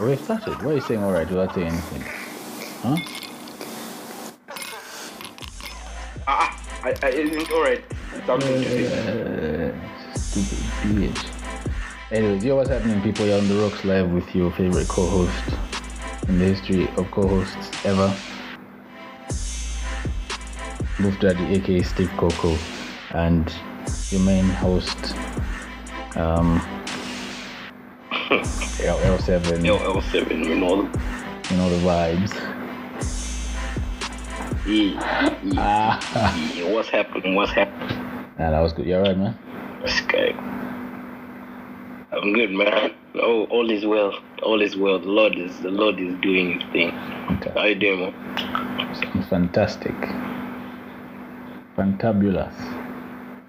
We've started. Why are you saying all right without saying anything? Huh? Ah, I, I, isn't alright. Something to. Stupid bitch. Anyways, yo, what's happening, people? You're on the Rocks Live with your favorite co-host in the history of co-hosts ever. Move Daddy, aka Steve Coco, and your main host, um, LL7. LL7, you know. the, You know the vibes. Yeah, yeah, ah. yeah. What's happening? What's happening? Nah, that was good. You alright, man? This guy. I'm good, man. Oh, all is well. All is well. The Lord is the Lord is doing his thing. Okay. How you doing, man? Fantastic. Fantabulous.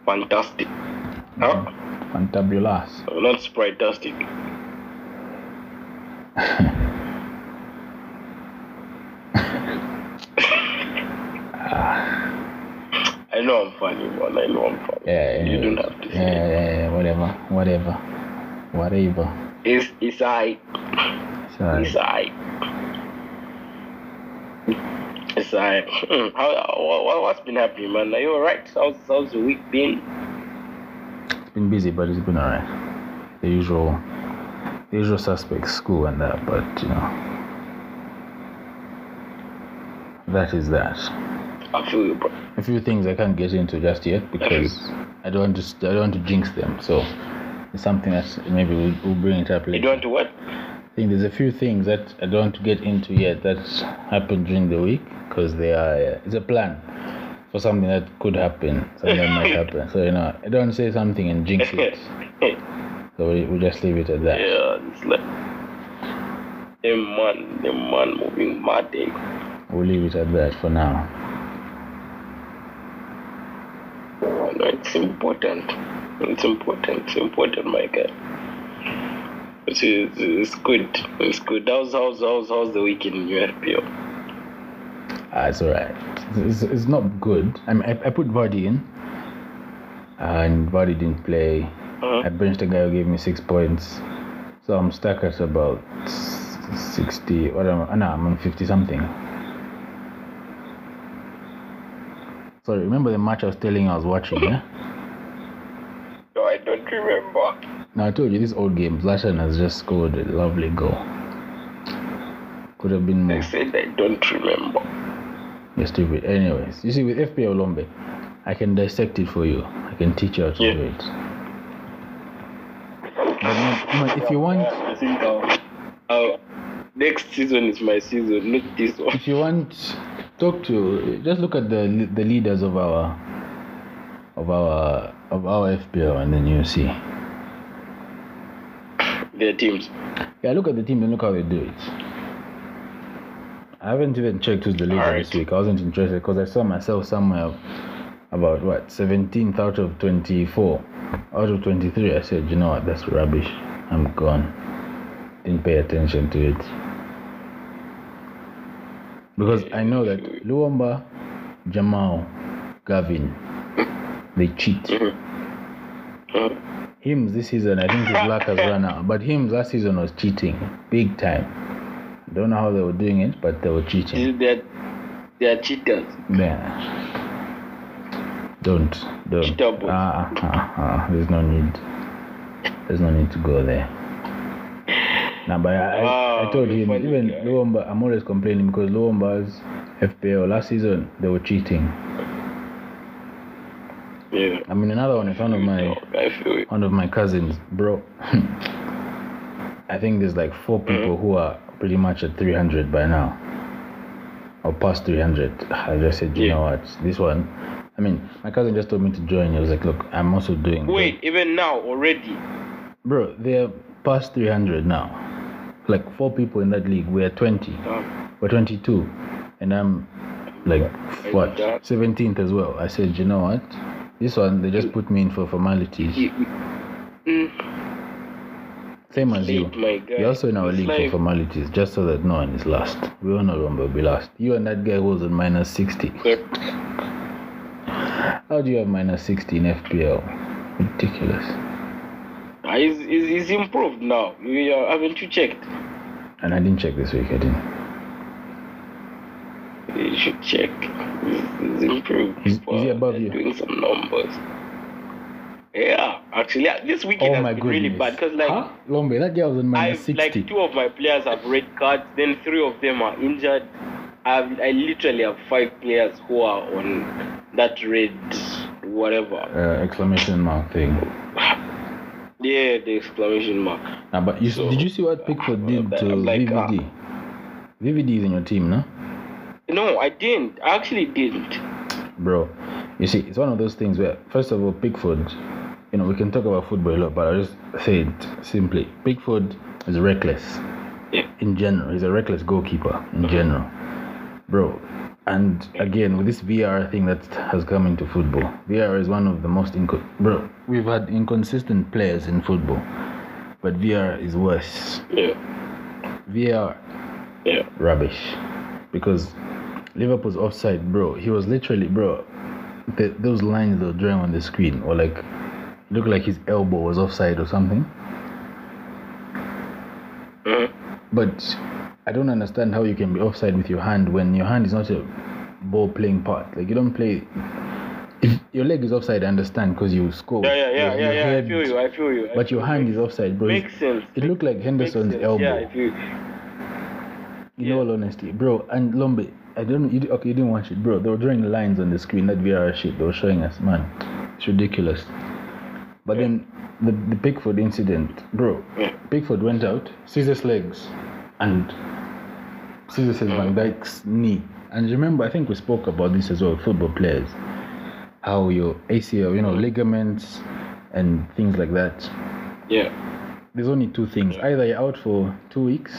Fantastic. Mm-hmm. Huh? Fantabulous. Not sprite-tastic. I know I'm funny, man. I know I'm funny. Yeah, you yeah, don't have to yeah, say. yeah, yeah, whatever, whatever, whatever. It's it's I. So, It's I. It's I. Hmm, How what, what's been happening, man? Are you alright? How's how's the week been? it's been busy, but it's been alright. The usual, the usual suspects, school and that, but you know, that is that. I feel you, bro. A few things I can't get into just yet because I don't want to, I don't want to jinx them. So it's something that maybe we'll, we'll bring it up later. You don't want to what? I think there's a few things that I don't want to get into yet that happened during the week because they are uh, it's a plan for something that could happen, something that might happen. So you know, I don't say something and jinx it. So we we just leave it at that. yeah, it's like the man, the man moving mad. We'll leave it at that for now. No, it's important. It's important. It's important, my guy. It's, it's, it's good. It's good. How's, how's, how's, how's the weekend in your Ah, it's alright. It's, it's not good. I mean, I, I put Vardy in, and Vardy didn't play. Uh-huh. I benched a guy who gave me six points, so I'm stuck at about sixty. What am I? No, I'm on fifty something. Sorry, remember the match I was telling you I was watching? Yeah. No, I don't remember. Now I told you this old game. Zlatan has just scored a lovely goal. Could have been I more. said I don't remember. You're stupid. Anyways, you see, with FPL Lombe, I can dissect it for you. I can teach you how to Yeah. do it. But no, no, if you want, I think I'll, I'll, next season is my season, not this one. if you want, talk to. Just look at the the leaders of our of our of our FPL, and then you see. Their teams. Yeah, look at the team and look how they do it. I haven't even checked who's the leader Alright. this week. I wasn't interested because I saw myself somewhere about what 17th out of 24, out of 23. I said, you know what, that's rubbish. I'm gone. Didn't pay attention to it because I know that Luomba, Jamal, Gavin, they cheat. Mhm. Hims this season, I think his luck has run out. But Hims last season was cheating big time. I don't know how they were doing it, but they were cheating. They're, they're cheaters. Yeah. Don't, don't. Cheater boys. Ah, ah, ah, ah. There's no need. There's no need to go there. Nah, but I, I, I told him, even guy. Luomba, I'm always complaining because Luomba's FPL last season, they were cheating. Yeah. I mean, another one one of my Dog, I feel it. one of my cousins, bro. I think there's like four people who are pretty much at 300 by now, or past 300. I just said, you Yeah. know what, this one. I mean, my cousin just told me to join. He was like, look, I'm also doing. Wait, even now already. bro, they're past 300 now. Like four people in that league. We're 20. Um, We're 22, and I'm like what 17th as well. I said, you know what, this one they just put me in for formalities. mm, Same as you. You're also in our It's league for formalities, just so that no one is last. We all know Rumba will be last. You and that guy who was on minus 60. How do you have minus 60 in FPL? Ridiculous. He's, he's, he's improved now. We uh, haven't you checked? And I didn't check this week. I didn't. You should check. He's, he's improved. Is- is he above you? Doing some numbers. Yeah, actually, this weekend Oh has my been goodness. really bad because like huh? Lombe, that guy was on minus I've, 60. like two of my players have red cards, then three of them are injured. I've, I literally have five players who are on that red whatever. uh, exclamation mark thing. Yeah, the exclamation mark. Nah, but you, So, did you see what Pickford did to like. VVD? VVD is in your team, no? No, I didn't. I actually didn't. Bro, you see, it's one of those things where, first of all, Pickford, you know, we can talk about football a lot, but I'll just say it simply. Pickford is reckless Yeah. in general. He's a reckless goalkeeper in mm-hmm. general. Bro, and again, with this VR thing that has come into football, VR is one of the most. Inco- Bro, we've had inconsistent players in football, but VR is worse. Yeah. VR Yeah. rubbish because Liverpool's offside, bro. He was literally, bro. The, those lines they were drawing on the screen were like, looked like his elbow was offside or something. Mhm. But I don't understand how you can be offside with your hand when your hand is not a ball playing part. Like you don't play. If your leg is offside, I understand because you score. Yeah, yeah, yeah, your- yeah, yeah. I head- feel you. I feel you. I But feel your you. hand is offside, bro. makes sense. It looked like Henderson's elbow. Yeah, I feel. In Yeah. all honesty, bro, and Lombe, I don't. You, okay, you didn't watch it, bro. They were drawing lines on the screen. That VR shit they were showing us, man. It's ridiculous. But Yeah. then the the Pickford incident, bro. Yeah. Pickford went out, scissors legs, and scissors his mm. Van Dijk's knee. And remember, I think we spoke about this as well. Football players, how your ACL, you know, mm. ligaments, and things like that Yeah. there's only two things either you're out for two weeks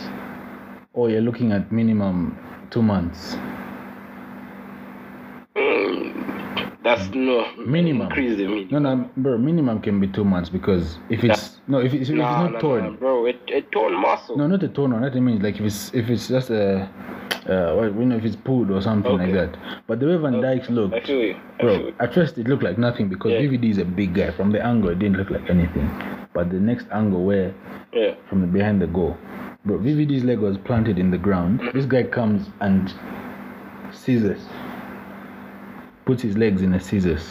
or you're looking at minimum two months Mm, that's no Minimum. Increase the minimum. no no bro minimum can be two months because if it's no if it's, if it's not nah, torn nah, bro. A, a torn muscle. no not a torn one that I mean like if it's if it's just a uh what, you know if it's pulled or something like that but the way Van Dijk's I looked. I bro at first it looked like nothing because Yeah. VVD is a big guy from the angle it didn't look like anything but the next angle where Yeah. from the behind the goal. Bro, VVD's leg was planted in the ground. This guy comes and scissors. Puts his legs in a scissors.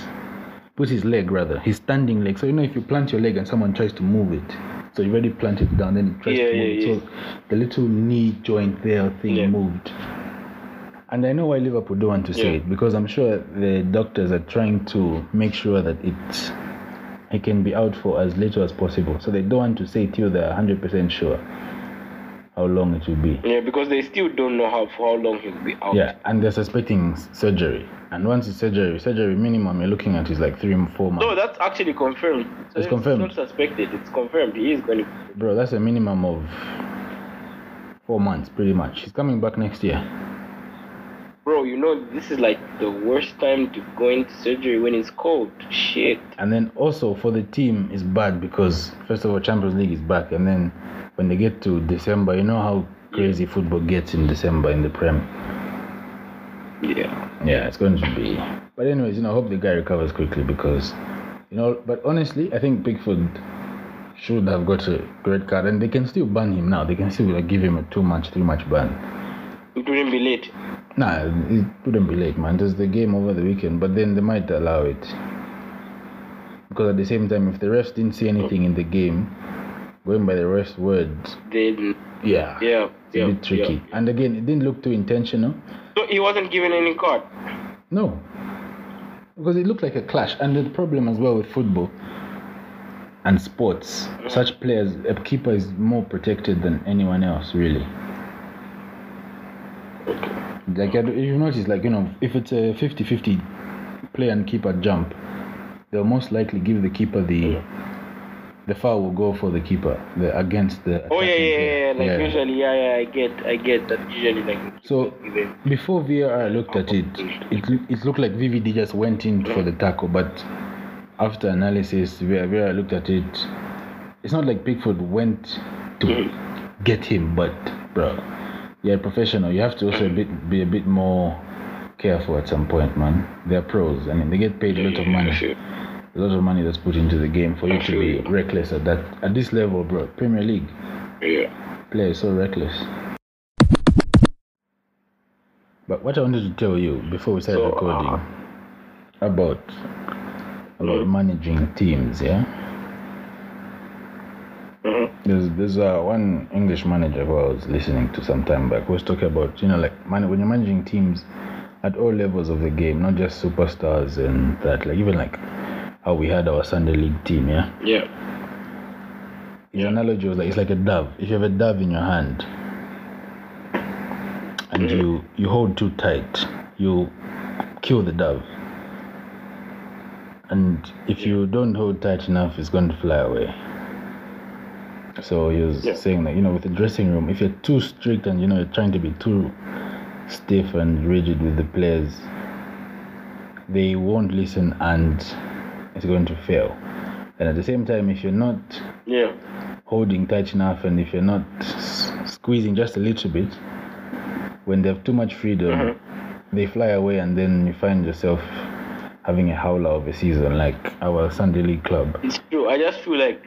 Puts his leg rather, his standing leg. So you know if you plant your leg and someone tries to move it, so you already planted it down, then it tries Yeah, to move yeah, it. So the little knee joint there thing moved. And I know why Liverpool don't want to say it because I'm sure the doctors are trying to make sure that it he can be out for as little as possible. So they don't want to say till they're 100% sure how long it will be. Yeah, because they still don't know how for how long he'll be out. Yeah, and they're suspecting surgery. And once it's surgery, surgery minimum you're looking at is like three, four months. No, that's actually confirmed. So It's confirmed. not suspected. It's confirmed. He is going to. Bro, that's a minimum of four months, pretty much. He's coming back next year. Bro, you know this is like the worst time to go into surgery when it's cold. Shit. And then also for the team, it's bad because first of all, Champions League is back, and then when they get to December, you know how crazy football gets in December in the Prem. Yeah. Yeah, it's going to be. But anyways, you know, I hope the guy recovers quickly because, you know. But honestly, I think Pickford should have got a red card, and they can still ban him now. They can still like, give him a two match, three match ban. It wouldn't be late. Nah, it wouldn't be late, man. There's the game over the weekend, but then they might allow it because at the same time, if the refs didn't see anything in the game, going by the refs' words, Then yeah, yeah, it's a bit tricky. yeah. And again, it didn't look too intentional. So he wasn't given any card. No. Because it looked like a clash. And the problem as well with football and sports, such players, a keeper is more protected than anyone else, really. Like, if you notice, like, you know, if it's a 50 50 player and keeper jump, they'll most likely give the keeper the. The foul will go for the keeper, the against the. Oh yeah, yeah, yeah. yeah. Like usually, yeah, yeah. I get, I get that. Usually, like. So before VAR looked at it, it, it looked like VVD just went in for the tackle, but after analysis, VAR VAR looked at it. It's not like Pickford went to mm-hmm. get him, but bro, you're a professional. You have to also a bit, be a bit more careful at some point, man. They're pros. I mean, they get paid a lot of money. A lot of money that's put into the game for you to be reckless at that at this level, bro. Premier League, Yeah. Player is so reckless. But what I wanted to tell you before we started So, recording uh, about about Mm. managing teams, yeah. There's there's uh, one English manager who I was listening to some time back who was talking about you know like man, when you're managing teams at all levels of the game, not just superstars and that, like even like how we had our Sunday league team, yeah. Yeah. His analogy was like it's like a dove. If you have a dove in your hand and you you hold too tight, you kill the dove. And if you don't hold tight enough, it's going to fly away. So he was Yeah. saying that you know with the dressing room, if you're too strict and you know you're trying to be too stiff and rigid with the players, they won't listen and it's going to fail. And at the same time, if you're not Yeah. holding tight enough and if you're not s- squeezing just a little bit, when they have too much freedom, Mhm. they fly away and then you find yourself having a howler of a season like our Sunday League club. It's true. I just feel like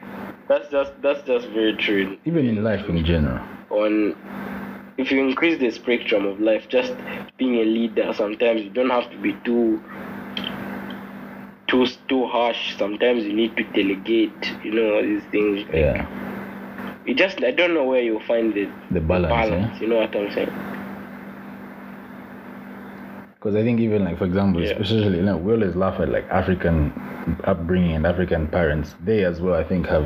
that's just that's just very true. Even in life in general. On if you increase the spectrum of life, just being a leader, sometimes you don't have to be too too too harsh. Sometimes you need to delegate. You know all these things. Yeah. You just I don't know where you find the The balance, balance. Eh? You know what I'm saying? Because I think even like for example, Yeah. especially you know, we always laugh at like African upbringing and African parents. They as well I think have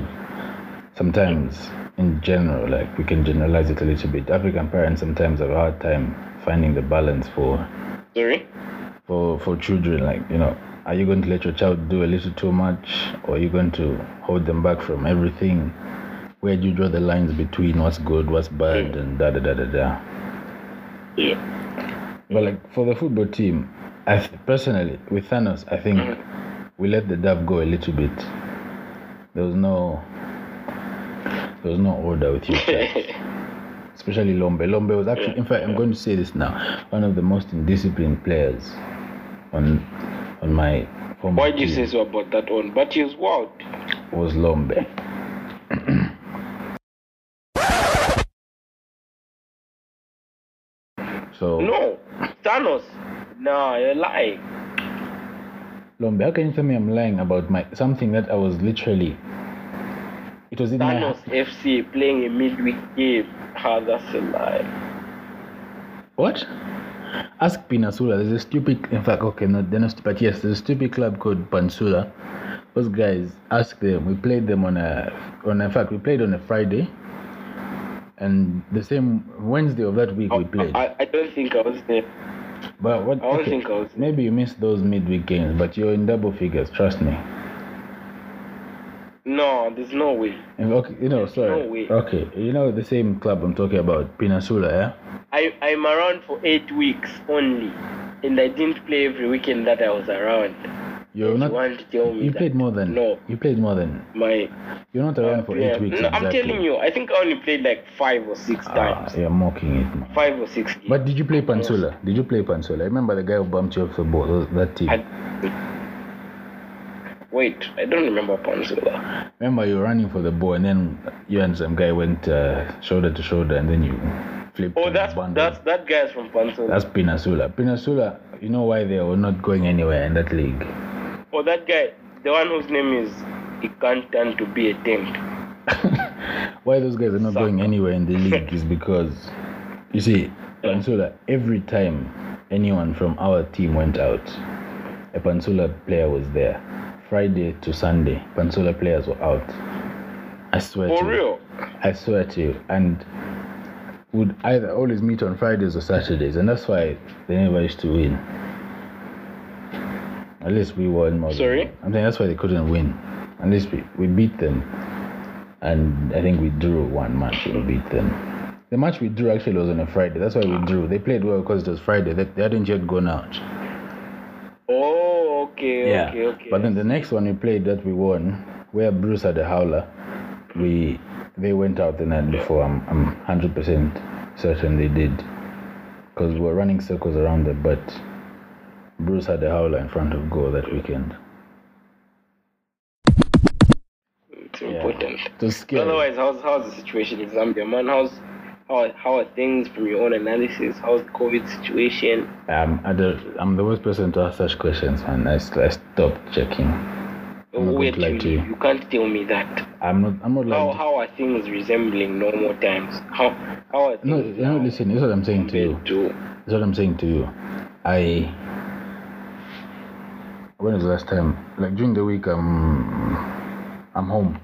sometimes in general, like we can generalize it a little bit. African parents sometimes have a hard time finding the balance for Sorry. for for children like you know are you going to let your child do a little too much or are you going to hold them back from everything where do you draw the lines between what's good what's bad and da da da da da Yeah. But like for the football team i th- personally with thanos i think mm-hmm. we let the dove go a little bit there was no there was no order with you especially Lombe. Lombe was actually, in fact, I'm going to say this now, one of the most indisciplined players on on my Why do you say so about that one? But he was wild. was Lombe. so No, Thanos. No, you're lying. Lombe, how can you tell me I'm lying about my something that I was literally? It was in Thanos my FC playing a midweek game. Ah, that's a lie. what? Ask Pansula. There's a stupid. In fact, okay, no, they're not stupid. But yes, there's a stupid club called Pansula. Those guys, ask them. We played them on a on. In fact, we played on a Friday, and the same Wednesday of that week we played. I, I don't think I was there. But what? I don't okay, think I was there. Maybe you missed those midweek games, but you're in double figures. Trust me. No, there's no way. Okay, you know, sorry. no way. Okay, you know the same club I'm talking about, Pansula, yeah. I, I'm around for eight weeks only. And I didn't play every weekend that I was around. You're You not. want to tell me You that played more than. No. You played more than. my You're not around for eight yeah, weeks no, exactly. I'm telling you, I think I only played like five or six Ah, times. you're mocking it. Man. Five or six games. But did you play Pansula? Did you play Pansula? I remember the guy who bumped you off the ball. That team. I, wait, I don't remember Pansula. Remember you were running for the ball, and then you and some guy went uh, shoulder to shoulder, and then you flipped. Oh, that's that's that guy's from Pansula. That's Pansula. Pansula, you know why they were not going anywhere in that league? Oh, that guy, the one whose name is he can't turn to be a tent. why those guys are not going anywhere in the league is because, you see, Pansula, every time anyone from our team went out, a Pansula player was there. Friday to Sunday, Pansula players were out. I swear to For you. real? I swear to you. And would either always meet on Fridays or Saturdays, and that's why they never used to win. At least we won more. Sorry? I'm saying that's why they couldn't win. At least we, we beat them, and I think we drew one match. We beat them. The match we drew actually was on a Friday. That's why we drew. They played well because it was Friday. They, they hadn't yet gone out. Oh, okay, Yeah. okay, okay. But then the next one we played that we won, where Bruce had a howler, we they went out the night before. I'm I'm hundred percent certain they did, because we were running circles around it. But Bruce had a howler in front of goal that weekend. it's important. It's scary. Otherwise, how's how's the situation in Zambia, man? How's how are, how are things from your own analysis? How's the COVID situation? Um, I I'm the worst person to ask such questions, man. I, I stopped checking. Wait, you, you. you can't tell me that. I'm not. I'm not How like. how are things resembling normal times? How how are things No, you know. now Listen. This is what I'm saying to you. to That's what I'm saying to you. I. When was the last time? Like during the week, I'm. I'm home,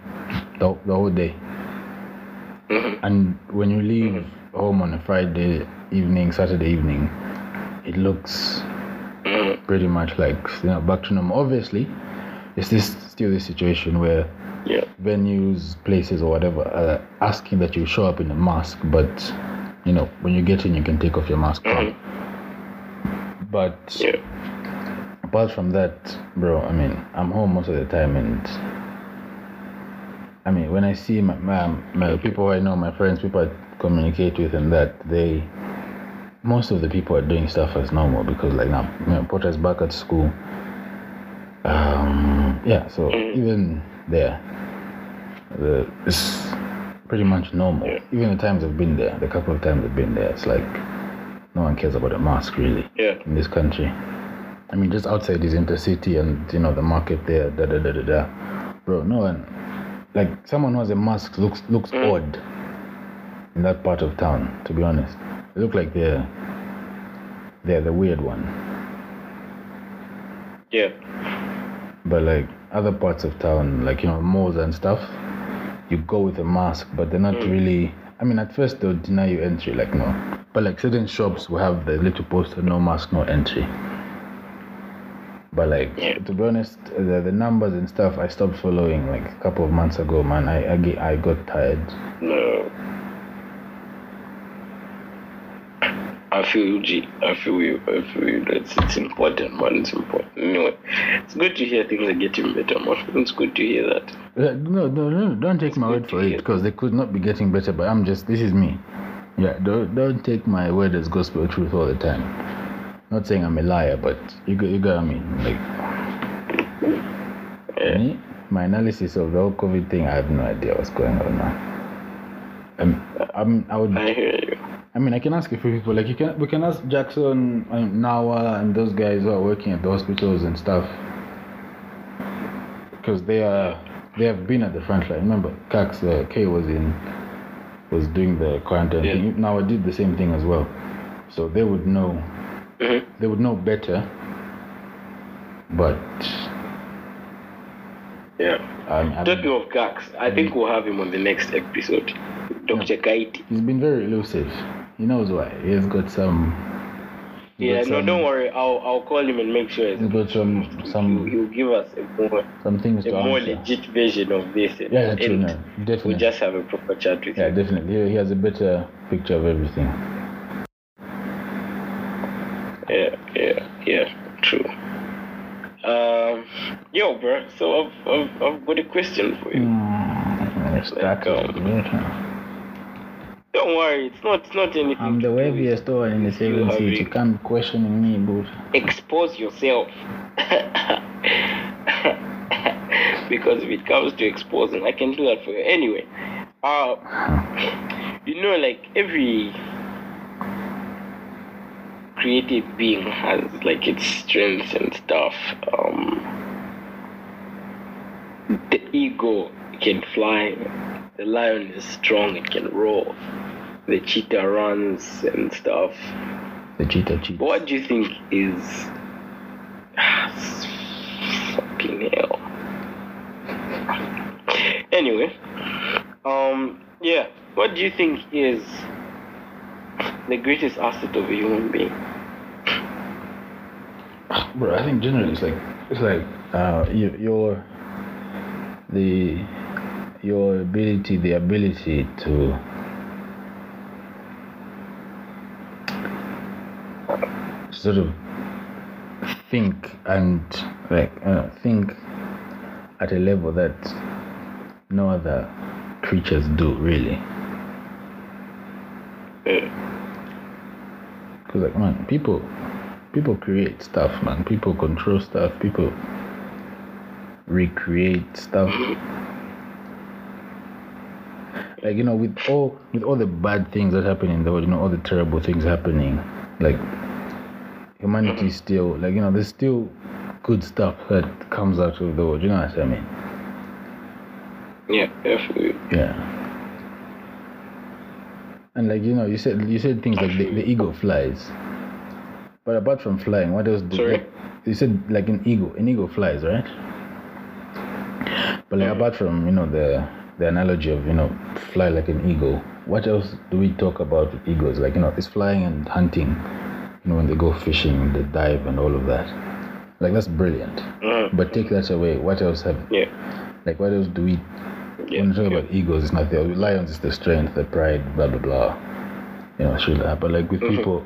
the the whole day. Mhm. And when you leave home on a Friday evening, Saturday evening, it looks Mhm. pretty much like you know back to normal. Obviously, it's this still this situation where yeah venues, places, or whatever are asking that you show up in a mask, but you know when you get in, you can take off your mask. Mhm. But yeah apart from that, bro, I mean, I'm home most of the time, and I mean, when I see my, my, my people I know, my friends, people I communicate with, and that they, most of the people are doing stuff as normal because, like now, you know, Potter's back at school. Um, yeah, so Mm. even there, the, it's pretty much normal. Yeah. Even the times I've been there, the couple of times I've been there, it's like no one cares about a mask really yeah in this country. I mean, just outside is intercity and you know the market there, da da da da da. Bro, no one, like someone who has a mask looks looks Mm. odd in that part of town. To be honest, they look like they're they're the weird one. yeah But like other parts of town, like you know malls and stuff, you go with a mask, but they're not Mm. really. I mean, at first they'll deny you entry, like no. But like certain shops will have the little poster, no mask, no entry. But like Yeah. to be honest, the, the numbers and stuff I stopped following like a couple of months ago, man. I I, I got tired. no I feel you, G. I feel you. I feel you. It's, it's important, man. It's important. Anyway, it's good to hear things are getting better, man. It's good to hear that. Uh, No, no, no, don't take my word for it because they could not be getting better. But I'm just this is me. Yeah, don't don't take my word as gospel truth all the time. Not saying I'm a liar, but you got you got I mean. Like me, my analysis of the whole COVID thing, I have no idea what's going on now. Um, I'm, I would, I hear you. I mean, I can ask a few people. Like you can, we can ask Jackson and Nawa and those guys who are working at the hospitals and stuff, because they are, they have been at the front line. Remember, Cax, uh, K was in, was doing the quarantine Yeah. thing. Nawa did the same thing as well, so they would know, Mhm. they would know better. But Yeah. um, I Talking of Gax, I think we'll have him on the next episode. Dr. Kaiti. he's been very elusive. He knows why. He has got some. Yeah, got no, some- don't worry. I'll I'll call him and make sure He's got some he'll, some he'll give us a more some things a more answer. legit version of this. Yeah, true. No, definitely. we'll just have a proper chat with Yeah, him. Yeah, definitely. He, he has a better picture of everything. Yeah, yeah, yeah. True. Um, yo, bro. So I've I've, I've got a question for you. Mm, Like, um, Don't worry, it's not it's not anything. I'm the waviest one in the seven you seat. You can't question me, but expose yourself. because if it comes to exposing, I can do that for you. Anyway, uh, you know, like every creative being has like its strengths and stuff. Um, the ego can fly. The lion is strong. It can roar. The cheetah runs and stuff. the cheetah cheats. What do you think is fucking hell? Anyway, um, yeah. What do you think is the greatest asset of a human being? Bro, I think generally it's like it's like uh you, your the your ability the ability to sort of think and like uh, think at a level that no other creatures do really. Uh, because like man people people create stuff man. People control stuff. People recreate stuff. Mm-hmm. Like you know with all with all the bad things that happen in the world you know all the terrible things happening like humanity is still like you know there's still good stuff that comes out of the world you know what i mean? Yeah, definitely. yeah. And like you know you said you said things like the, the eagle flies. But apart from flying what else do Sorry? you said like an eagle an eagle flies right but like apart from you know the the analogy of you know fly like an eagle what else do we talk about with eagles? Like you know it's flying and hunting you know when they go fishing they dive and all of that. Like that's brilliant. Mhm. but take that away what else have Yeah. like what else do we Yeah. when you talk about eagles it's nothing with lions it's the strength the pride blah blah blah. You know shit like that. But like with Mhm. people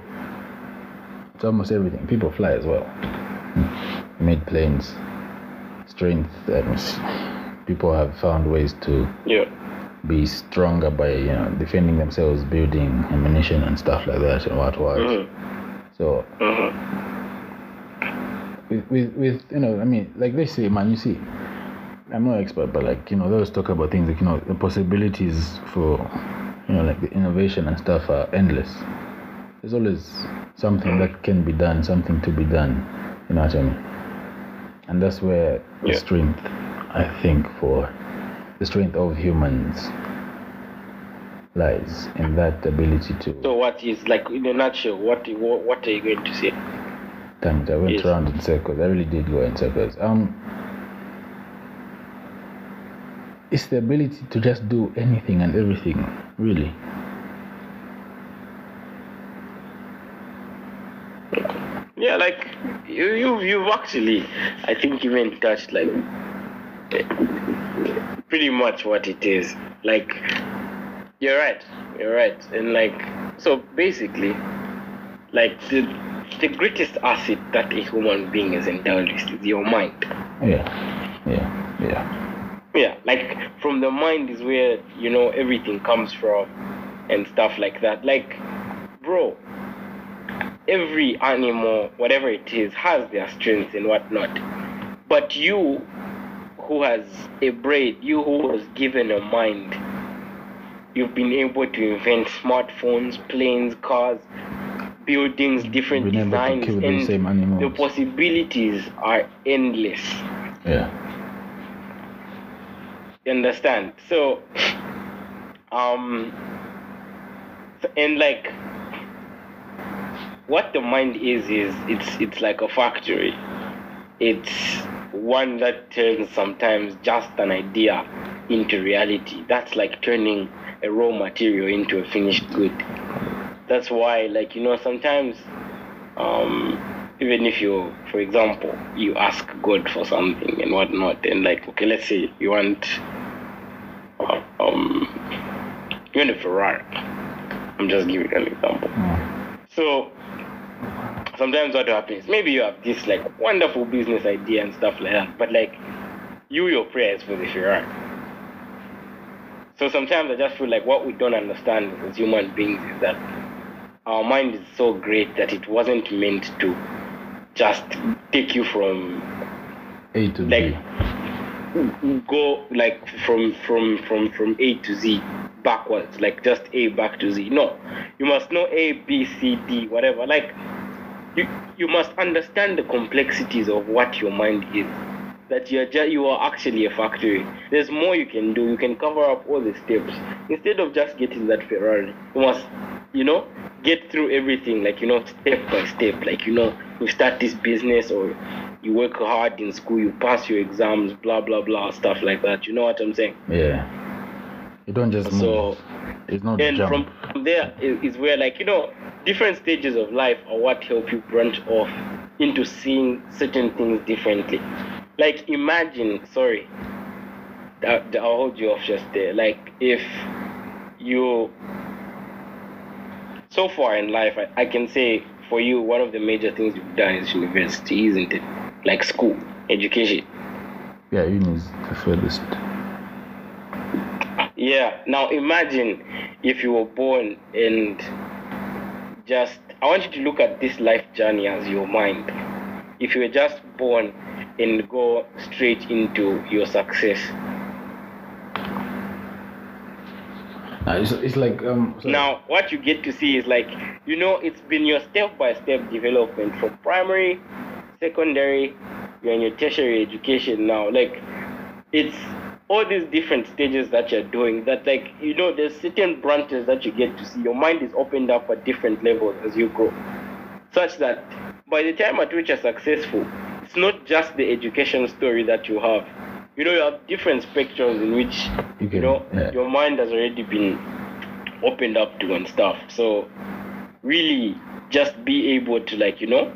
it's almost everything. People fly as well. We made planes strength and people have found ways to Yeah. be stronger by you know defending themselves building ammunition and stuff like that and what what Mhm. so Mhm. with, with with you know i mean like they say man you see i'm not expert but like you know they always talk about things like you know the possibilities for you know like the innovation and stuff are endless there's always something that can be done something to be done you know what i mean and that's where the strength i think for the strength of humans lies in that ability to So what is like in a nutshell? What what, what are you going to say? Damn it, I went Yes. around in circles. I really did go in circles. Um, it's the ability to just do anything and everything, really. Yeah, like you you you've actually I think even touched like pretty much what it is. Like you're right. You're right. And like so basically like the the greatest asset that a human being is endowed with is your mind. Yeah, yeah, yeah. Yeah, like from the mind is where you know everything comes from and stuff like that. Like, bro, every animal, whatever it is, has their strengths and whatnot. But you, who has a brain, you who was given a mind, you've been able to invent smartphones, planes, cars, buildings, different to designs, the and same animals. the possibilities are endless. Yeah, You understand? So, um, and like, what the mind is is it's it's like a factory. It's one that turns sometimes just an idea into reality. That's like turning a raw material into a finished good. That's why, like you know, sometimes, um, even if you, for example, you ask God for something and whatnot, and like, okay, let's say you want uh, um, you want a Ferrari. I'm just giving an example. So sometimes what happens, maybe you have this like wonderful business idea and stuff like that, but like you your prayers for the Ferrari. So sometimes I just feel like what we don't understand as human beings is that our mind is so great that it wasn't meant to just take you from A to like B. go like from from from from A to Z backwards, like just A back to Z. No, you must know A, B, C, D, whatever. Like you you must understand the complexities of what your mind is. That you're just, you are actually a factory. There's more you can do. You can cover up all the steps instead of just getting that Ferrari. You must, you know, get through everything like you know step by step. Like you know, you start this business or you work hard in school, you pass your exams, blah blah blah, stuff like that. You know what I'm saying? Yeah. You don't just move. So it's not and jump. from there is, is where like you know different stages of life are what help you branch off into seeing certain things differently like imagine sorry i'll hold you off just there like if you so far in life I, I can say for you one of the major things you've done is university isn't it like school education yeah, uni is the furthest. Yeah. Now imagine if you were born and just I want you to look at this life journey as your mind. If you were just born and go straight into your success. Uh, it's, it's like um. Now, what you get to see is like, you know, it's been your step by step development from primary, secondary, you're in your tertiary education now. Like, it's all these different stages that you're doing that, like, you know, there's certain branches that you get to see. Your mind is opened up at different levels as you grow, such that by the time at which you're successful, it's not just the education story that you have. You know, you have different spectrums in which You you know yeah. your mind has already been opened up to and stuff so really just be able to like you know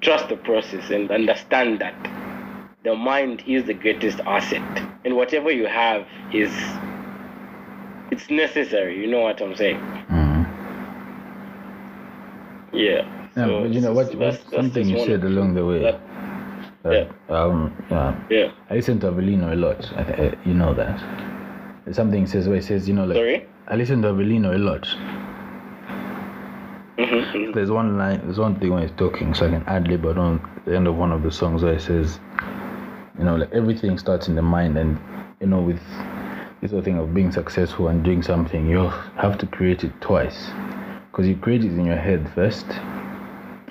trust the process and understand that the mind is the greatest asset and whatever you have is it's necessary you know what i'm saying Mhm. yeah Yeah, So but you know what? that's- What's that's something just you said along the way. that- that, Um. Yeah. yeah I listen to Avelino a lot. I, th- uh, you know that. Something says where he says, you know, like sorry I listen to Avelino a lot. Mhm, There's one line, there's one thing when he's talking, so I can add lib but on the end of one of the songs where he says, you know, like everything starts in the mind, and you know, with this whole thing of being successful and doing something, you have to create it twice, because you create it in your head first,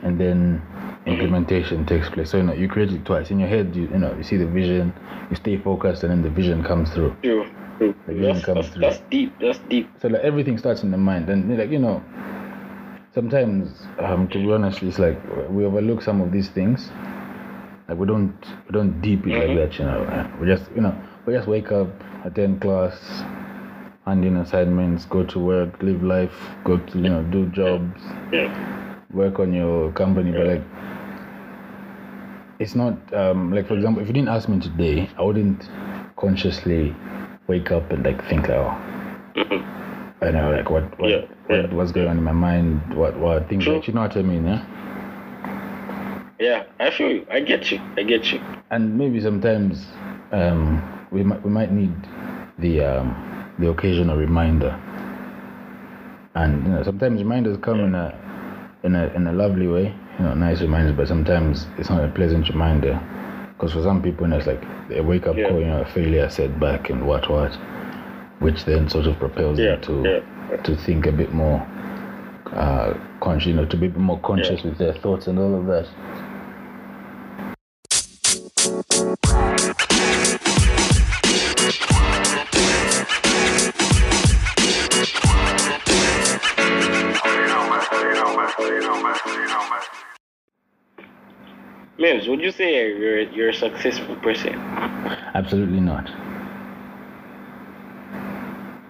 and then implementation takes place. So you know, you create it twice in your head. You, you know, you see the vision, you stay focused, and then the vision comes through. true. The vision That's, comes that's, through. that's deep that's deep So like everything starts in the mind, and like you know, sometimes um, to be honest, it's like we overlook some of these things. Like we don't we don't deep it Mhm. like that, you know. We just you know we just wake up, attend class, hand in assignments, go to work, live life, go to you know do jobs, yeah work on your company, but like it's not um, like for example, if you didn't ask me today, I wouldn't consciously wake up and like think like, oh, Mhm. I know like what what, Yeah, what yeah. what's going on in my mind, what what things True. like you know what I mean, yeah. Yeah i feel you i get you i get you And maybe sometimes um, we might we might need the um, the occasional reminder. And you know sometimes reminders come in a in a in a lovely way, you know, nice reminders. But sometimes it's not a pleasant reminder because for some people, you know, it's like a wake up Yeah. call, you know, a failure, setback, and what what, which then sort of propels Yeah, them to yeah. to think a bit more uh, conscious, you know, to be more conscious with their thoughts and all of that. Mims, would you say you're you're a successful person? Absolutely not.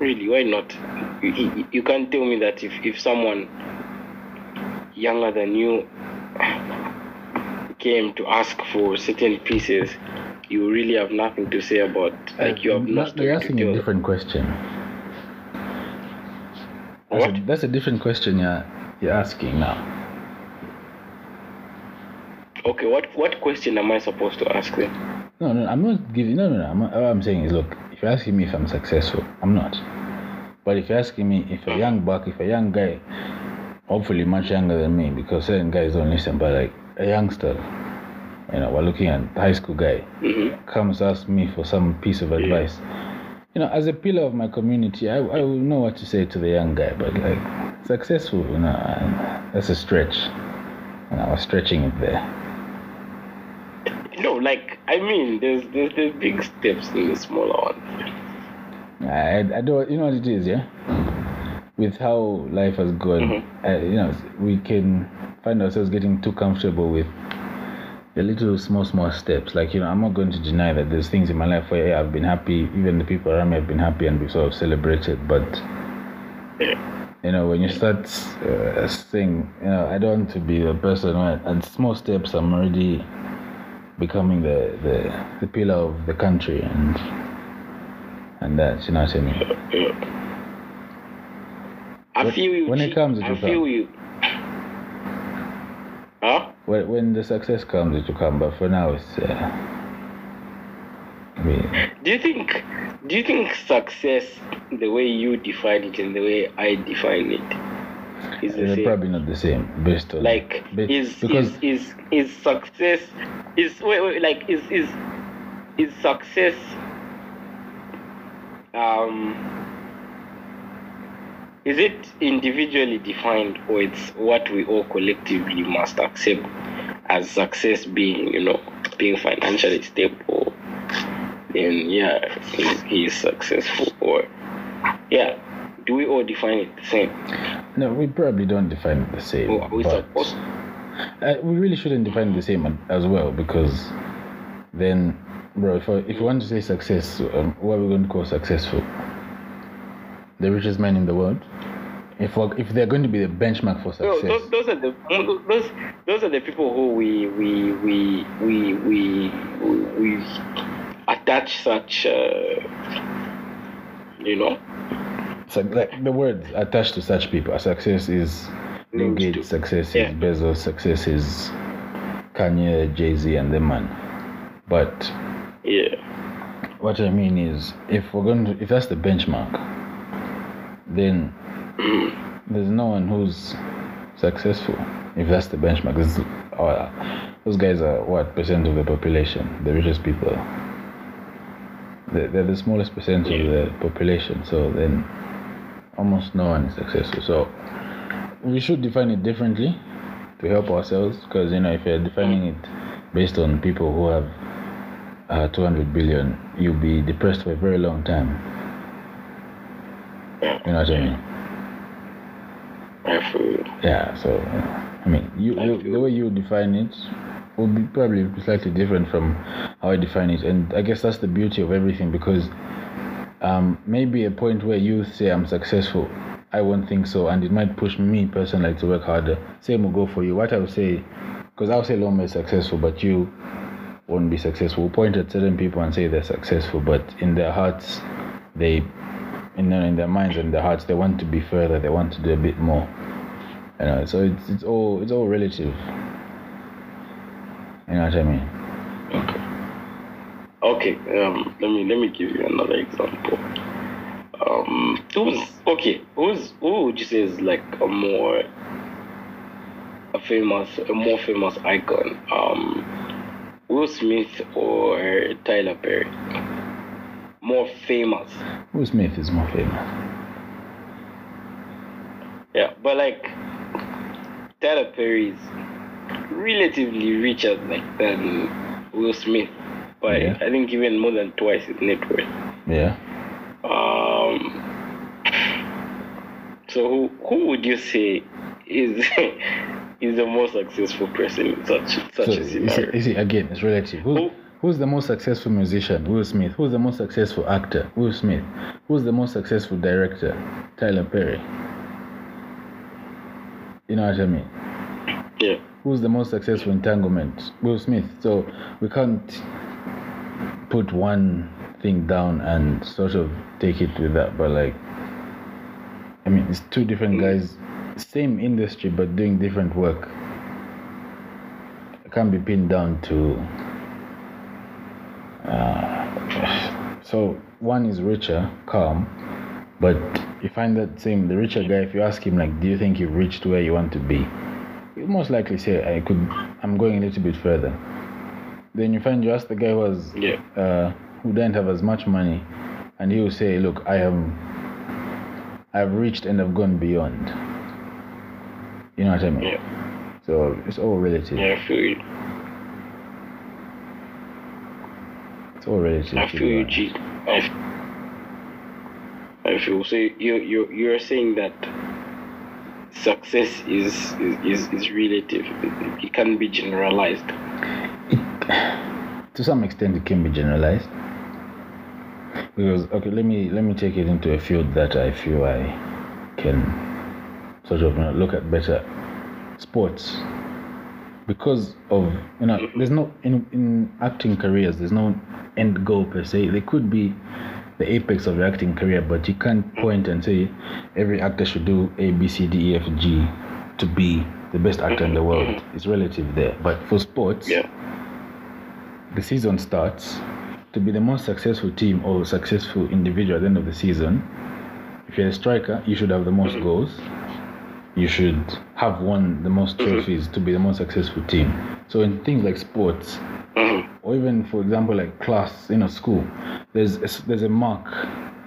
Really? Why not? You, you, can't tell me that if, if someone younger than you came to ask for certain pieces, you really have nothing to say about. Like you have Uh, no that- story You're to asking a different question. That's a, What? that's a different question you're, you're asking now. Okay, what what question am I supposed to ask then? No, no, I'm not giving. No, no, no. I'm, all I'm saying is, look, if you're asking me if I'm successful, I'm not. But if you're asking me if a young buck, if a young guy, hopefully much younger than me, because certain guys don't listen, but like a youngster, you know, we're looking at high school guy, hmm comes ask me for some piece of advice. You know, as a pillar of my community, I, I will know what to say to the young guy, but like successful, you know, that's a stretch. And I was stretching it there. No, like I mean, there's there's, there's big steps in the smaller one. I, I don't, you know what it is, yeah? With how life has gone, uh, you know, we can find ourselves getting too comfortable with the little small, small steps. Like, you know, I'm not going to deny that there's things in my life where yeah, I've been happy, even the people around me have been happy and we sort of celebrated. But, you know, when you start uh, saying, you know, I don't want to be a person where at small steps I'm already becoming the, the, the pillar of the country and and that, you know what I mean? I When- feel you. when it comes, it I will feel come. you. Huh? When, when the success comes, it will come. But for now, it's. Uh, I mean, Do you think? Do you think success, the way you define it and the way I define it, is the they're same? probably not the same based on. like ba- is because is is is success is wait, wait like is is is success um is it individually defined or it's what we all collectively must accept as success being, you know, being financially stable? Then yeah, he's, he's successful. Or yeah, do we all define it the same? No, we probably don't define it the same. Or are we supposed? Uh, we really shouldn't define it the same as well because then, bro, if, I, if you want to say success, um, what are we going to call successful? The richest man in the world? If if they're going to be the benchmark for No, success, those, those are the those those are the people who we we we we we we, we attach such uh, you know so like the word attached to such people, success is Bill Gates, success yeah. is Bezos, success is Kanye, Jay Z, and the man. But yeah what I mean is, if we're going to, if that's the benchmark, then there's no one who's successful. If that's the benchmark, this, uh, those guys are what percent of the population? The richest people. They're, they're the smallest percent of the population. So then, almost no one is successful. So we should define it differently to help ourselves, because you know, if you're defining it based on people who have uh, 200 billion, you'll be depressed for a very long time. You know what I mean? Feel Yeah. So, I mean, you, you the way you define it will be probably slightly different from how I define it, and I guess that's the beauty of everything because um, maybe a point where you say I'm successful, I won't think so, and it might push me personally to work harder. Same will go for you. What I'll say, because I'll say Loma is successful, but you won't be successful. We'll point at certain people and say they're successful, but in their hearts, they, in their, in their minds and their hearts, they want to be further. They want to do a bit more. You know, so it's it's all it's all relative. You know what I mean? okay. Okay, um, let me let me give you another example. Um, who's okay? Who's who would you say is like a more a famous, a more famous icon? Um, Will Smith or Tyler Perry? More famous. Will Smith is more famous. Yeah, but like Tyler Perry is relatively richer like than Will Smith Yeah. I think even more than twice his net worth. Yeah. Um, so who who would you say is is the most successful person in such such So a scenario? you see, again, it's relative. Who, Who- who's the most successful musician? Will Smith. Who's the most successful actor? Will Smith. Who's the most successful director? Tyler Perry. You know what I mean? Yeah. Who's the most successful entanglement? Will Smith. So we can't put one thing down and sort of take it with that, but like, I mean, it's two different guys, same industry, but doing different work. It can't be pinned down to. Uh, so one is richer, calm, but you find that same the richer guy. If you ask him like, "Do you think you've reached where you want to be?" He'll most likely say, "I could. I'm going a little bit further." Then you find you ask the guy who was Yeah. uh, who didn't have as much money, and he will say, "Look, I am, I've reached and I've gone beyond." You know what I mean? Yeah. So it's all relative. Yeah, I feel you. It's all relative. I feel you, honest. G. I, I feel so. You you you're saying that success is is is, is relative. It, it can be generalized. To some extent it can be generalized. Because okay let me let me take it into a field that i feel i can sort of you know, look at better sports. Because of you know there's no in in acting careers there's no end goal per se. They could be the apex of your acting career but you can't point and say every actor should do a b c d e f g to be the best actor in the world. It's relative there. But for sports Yeah. the season starts. To be the most successful team or successful individual at the end of the season if you're a striker you should have the most goals. You should have won the most trophies to be the most successful team. So in things like sports Mhm. or even for example like class in a school there's a, there's a mark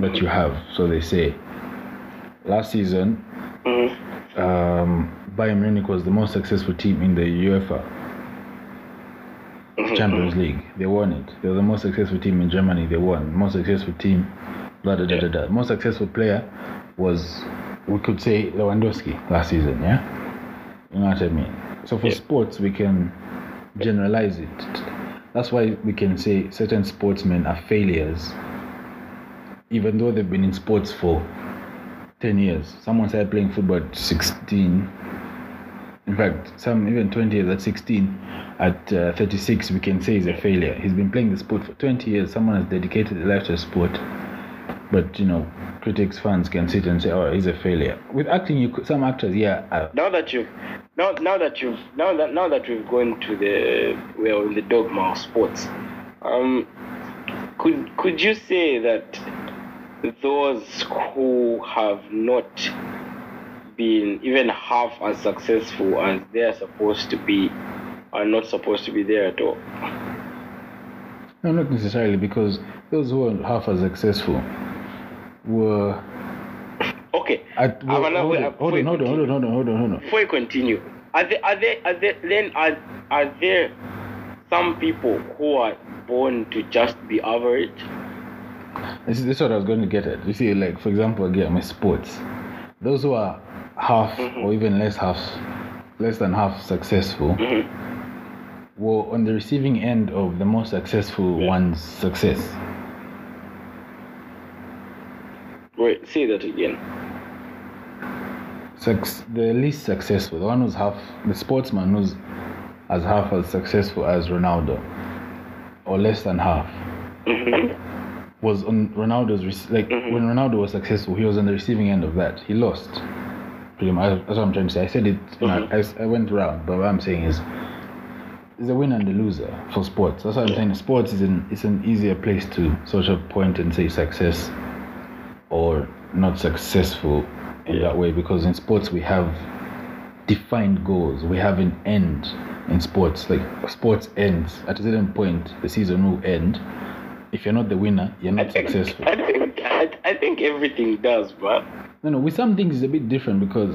that you have. So they say last season, Mm-hmm. um, Bayern Munich was the most successful team in the UEFA Mm-hmm. Champions League. They won it. They were the most successful team in Germany. They won. Most successful team. Blah, da, da, da, da. Most successful player was, we could say, Lewandowski last season. Yeah, you know what I mean. So for Yeah. sports, we can generalize it. That's why we can say certain sportsmen are failures, even though they've been in sports for 10 years. Someone started playing football at 16. In fact, some even 20 years at 16. At uh, 36, we can say he's a failure. He's been playing the sport for 20 years. Someone has dedicated a life to a sport. But, you know, critics, fans can sit and say, oh, he's a failure. With acting, you could, some actors, yeah, now that you now now that you've now that now that we've gone to the well in the dogma of sports um could could you say that those who have not been even half as successful as they're supposed to be are not supposed to be there at all no, not necessarily, because those who are half as successful were okay At, another- hold, on, hold on, hold on, hold on, hold on, hold on, hold on. before you continue, are there are there are there then are are there some people who are born to just be average? This is, this is what I was going to get at. You see, like for example, again, my sports. Those who are half mm-hmm. or even less half, less than half successful, mm-hmm. were on the receiving end of the most successful one's success. Wait, say that again. Suc- the least successful, the one who's half, the sportsman who's as half as successful as Ronaldo, or less than half. Mm-hmm. was on Ronaldo's like when Ronaldo was successful, he was on the receiving end of that. He lost. Pretty much. That's what I'm trying to say. I said it. You know, mm-hmm. I, I went round, but what I'm saying is, there's a winner and a loser for sports. That's what I'm saying. Sports is an it's an easier place to sort of point and say success or not successful in that way because in sports we have defined goals. We have an end in sports. Like sports ends at a certain point. The season will end. If you're not the winner, you're not successful. I think I, I think everything does, but No, no. With some things, it's a bit different because,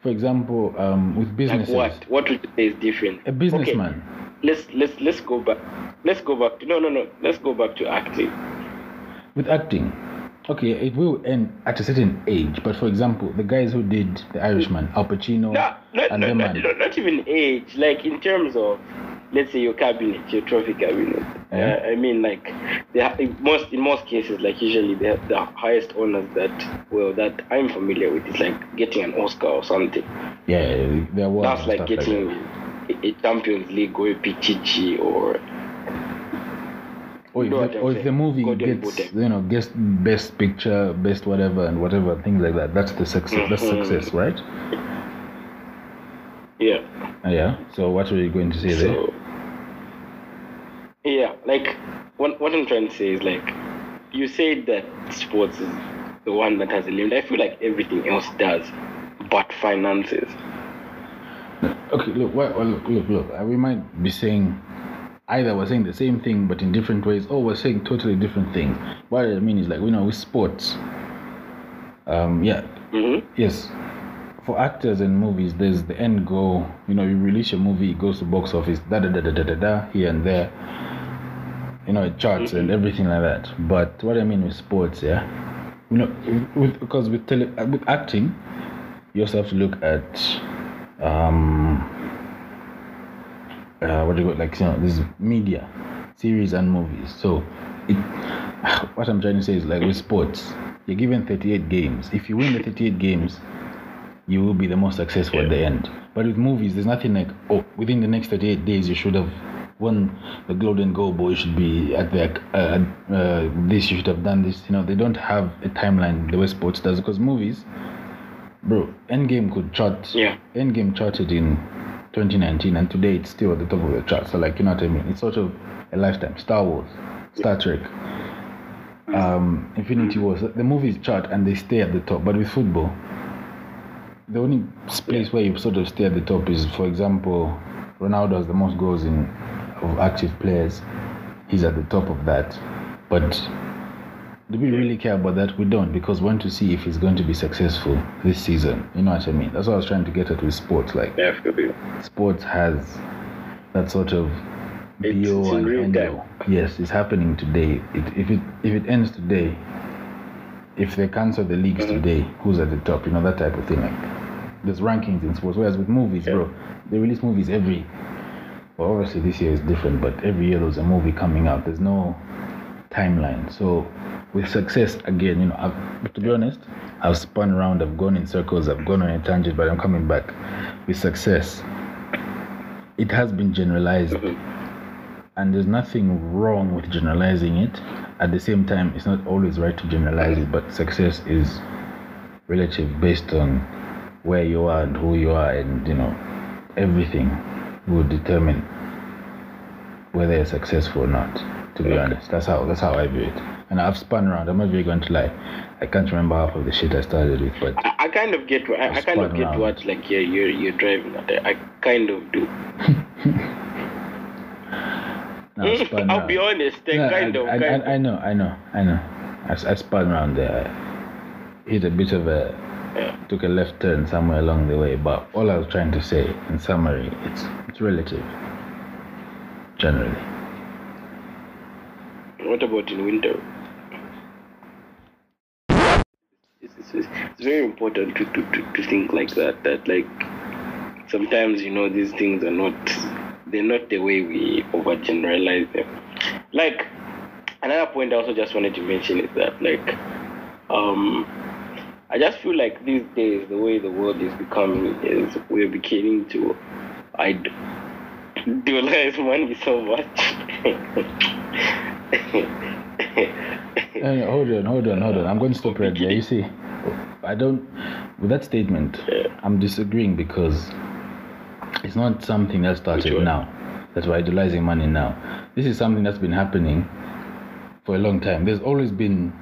for example, um, with like businesses, what? What would you say is different? a businessman. Okay, let's let's let's go back. Let's go back to no no no. Let's go back to acting. with acting, okay, it will end at a certain age. But for example, the guys who did The Irishman, Al Pacino, No, not, and not, them not, man. not, not even age. Like in terms of, let's say your cabinet, your trophy cabinet. Yeah. Uh, I mean, like, they ha- in most in most cases, like usually the the highest honors that well that I'm familiar with is like getting an Oscar or something. Yeah, there was That's like getting a, a Champions League or a Pichichi or Or if, the, or if the movie Golden gets, you know, gets best picture, best whatever, and whatever things like that. That's the success. That's Mhm. success, right? yeah. Yeah. So what were you going to say there? So, yeah, like what what I'm trying to say is like you said that sports is the one that has a limit. I feel like everything else does, but finances. Okay, look, well, look, look, look. uh, We might be saying either we're saying the same thing but in different ways, or we're saying totally different things. What I mean is like, you know, with sports, um, yeah, hmm yes, for actors and movies, there's the end goal. You know, you release your movie, it goes to box office, da da da da da da da, here and there. You know, charts and everything like that. But what I mean with sports, yeah, you know, with, because with tele, uh, with acting, you also have to look at um uh, what do you call like you know this is media series and movies. So it what i'm trying to say is like with sports you're given 38 games. If you win the 38 games you will be the most successful at the end. But with movies there's nothing like oh within the next 38 days you should have won the golden or you should be at the uh, uh, this you should have done this you know they don't have a timeline the way sports does because movies bro endgame could chart Yeah. endgame charted in 2019 and today it's still at the top of the chart so like you know what i mean? It's sort of a lifetime. Star wars star trek um infinity wars the movies chart and they stay at the top but with football the only place where you sort of stay at the top is for example ronaldo has the most goals in of active players he's at the top of that but do we really care about that? We don't because we want to see if he's going to be successful this season. You know what I mean? That's what I was trying to get at with sports. Like Definitely. sports has that sort of It's- BO it's and. Yes, it's happening today. It, if it if it ends today, if they cancel the leagues Mhm. today, who's at the top? You know that type of thing. Like there's rankings in sports. Whereas with movies, Yeah. bro, they release movies every. Well, obviously this year is different, but every year there's a movie coming out. There's no timeline. So with success again, you know, I've, to be honest, I've spun around, I've gone in circles, I've gone on a tangent, but I'm coming back. With success, it has been generalized, and there's nothing wrong with generalizing it. At the same time, it's not always right to generalize it, but success is relative based on where you are and who you are, and you know, everything will determine whether you're successful or not. To be Okay. honest, that's how that's how I view it. And I've spun around. I'm not really going to lie. I can't remember half of the shit I started with, but I, I kind of get I, I kind of get around. what like yeah you're you're driving at. I kind of do. now I've spun I'll around. be honest. Eh, I No, kind I, of. I, kind I, I know, I know, I know. I, I spun around there. Hit a bit of a. took a left turn somewhere along the way. But all I was trying to say, in summary, it's it's relative. Generally, What about in winter? It's, it's, it's very important to, to, to, to think like that. That like sometimes you know these things are not they're not the way we overgeneralize them. Like another point I also just wanted to mention is that like um I just feel like these days the way the world is becoming is we're beginning to idolize money so much. Hold on, hold on, hold on. I'm going to stop right there. You see, I don't. With that statement, I'm disagreeing because it's not something that started now. That we're idolizing money now. This is something that's been happening for a long time. There's always been,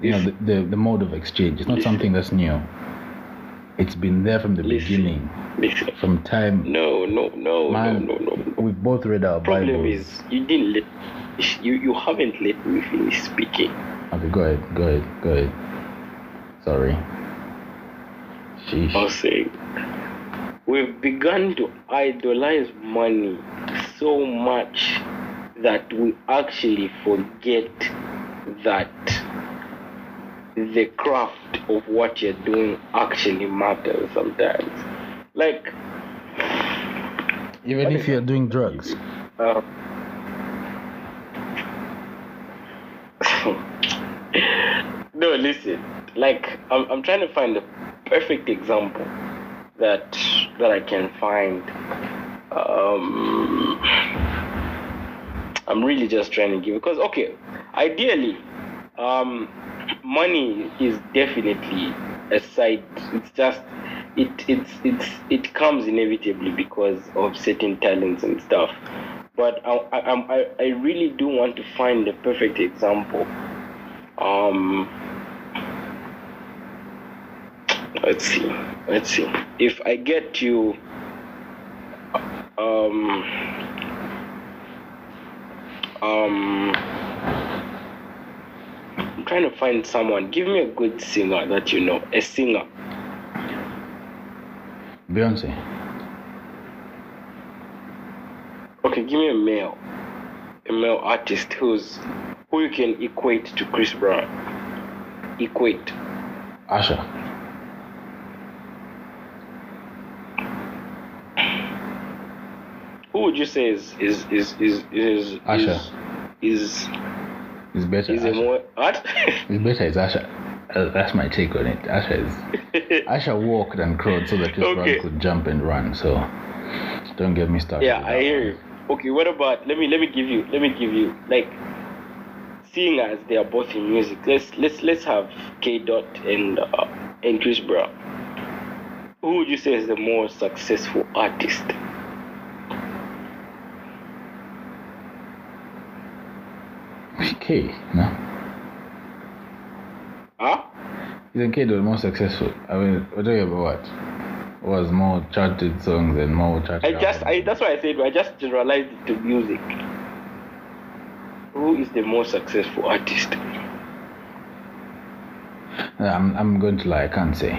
you know, the, the, the mode of exchange. It's not Listen. something that's new. It's been there from the Listen. beginning, Listen. from time. No, no, no, Man, no, no, no. We've both read our Bible. Problem Bibles. is you didn't let you you haven't let me finish speaking. Okay, go ahead, go ahead, go ahead. Sorry. Sheesh. I was saying we've begun to idolize money so much that we actually forget that the craft of what you're doing actually matters sometimes. Like Even if you're doing drugs. Uh, no, listen. Like I'm, I'm trying to find the perfect example that that I can find. Um, I'm really just trying to give because okay, ideally, um, money is definitely a side. It's just it it's it's it comes inevitably because of certain talents and stuff. But I I I really do want to find the perfect example. Um, let's see, let's see. If I get you, um, um. Trying to find someone. Give me a good singer that you know. A singer. Beyonce. Okay, give me a male. A male artist who's who you can equate to Chris Brown. Equate. Usher. Who would you say is is is is is Usher. is is, Is better. is a more what? It's better is Usher. Uh, that's my take on it. Usher is Usher walked and crawled so that Chris Okay. Brown could jump and run. So don't get me started. yeah, I hear one. you. Okay, what about let me let me give you let me give you like seeing as they are both in music. Let's let's let's have K Dot and uh, and Chris Brown. Who would you say is the more successful artist? K, no. Huh? Isn't K the more successful? I mean, we're talking about what? Was more charted songs and more charted. I just I that's why I said I just generalized it to music. Who is the most successful artist? I'm, I'm going to lie. I can't say.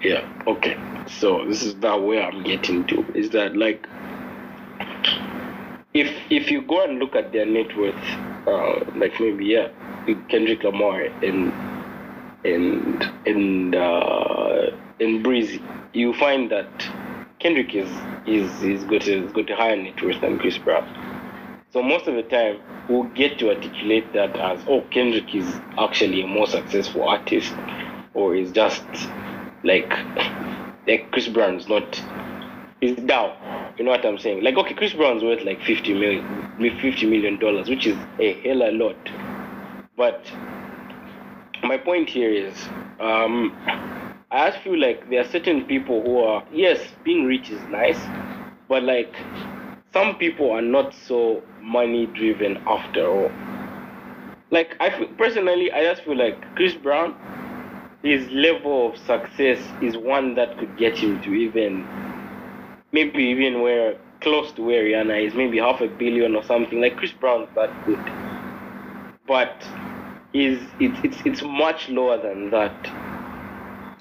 Yeah. Okay. So this is that way I'm getting to is that like if if you go and look at their net worth, uh, like maybe yeah, Kendrick Lamar and and and uh, and Breezy, you find that Kendrick is is is got a, got a higher net worth than Chris Brown. So most of the time, we'll get to articulate that as, oh, Kendrick is actually a more successful artist, or is just like like Chris Brown is not is down. You know what I'm saying? Like okay, Chris Brown's worth like 50 million 50 million dollars, which is a hell a lot. But my point here is um I just feel like there are certain people who are yes, being rich is nice, but like some people are not so money driven after all. Like I feel, personally, I just feel like Chris Brown, his level of success is one that could get him to even, maybe even where close to where Rihanna is, maybe half a billion or something. Like Chris Brown's that good, but is it's it's it's much lower than that.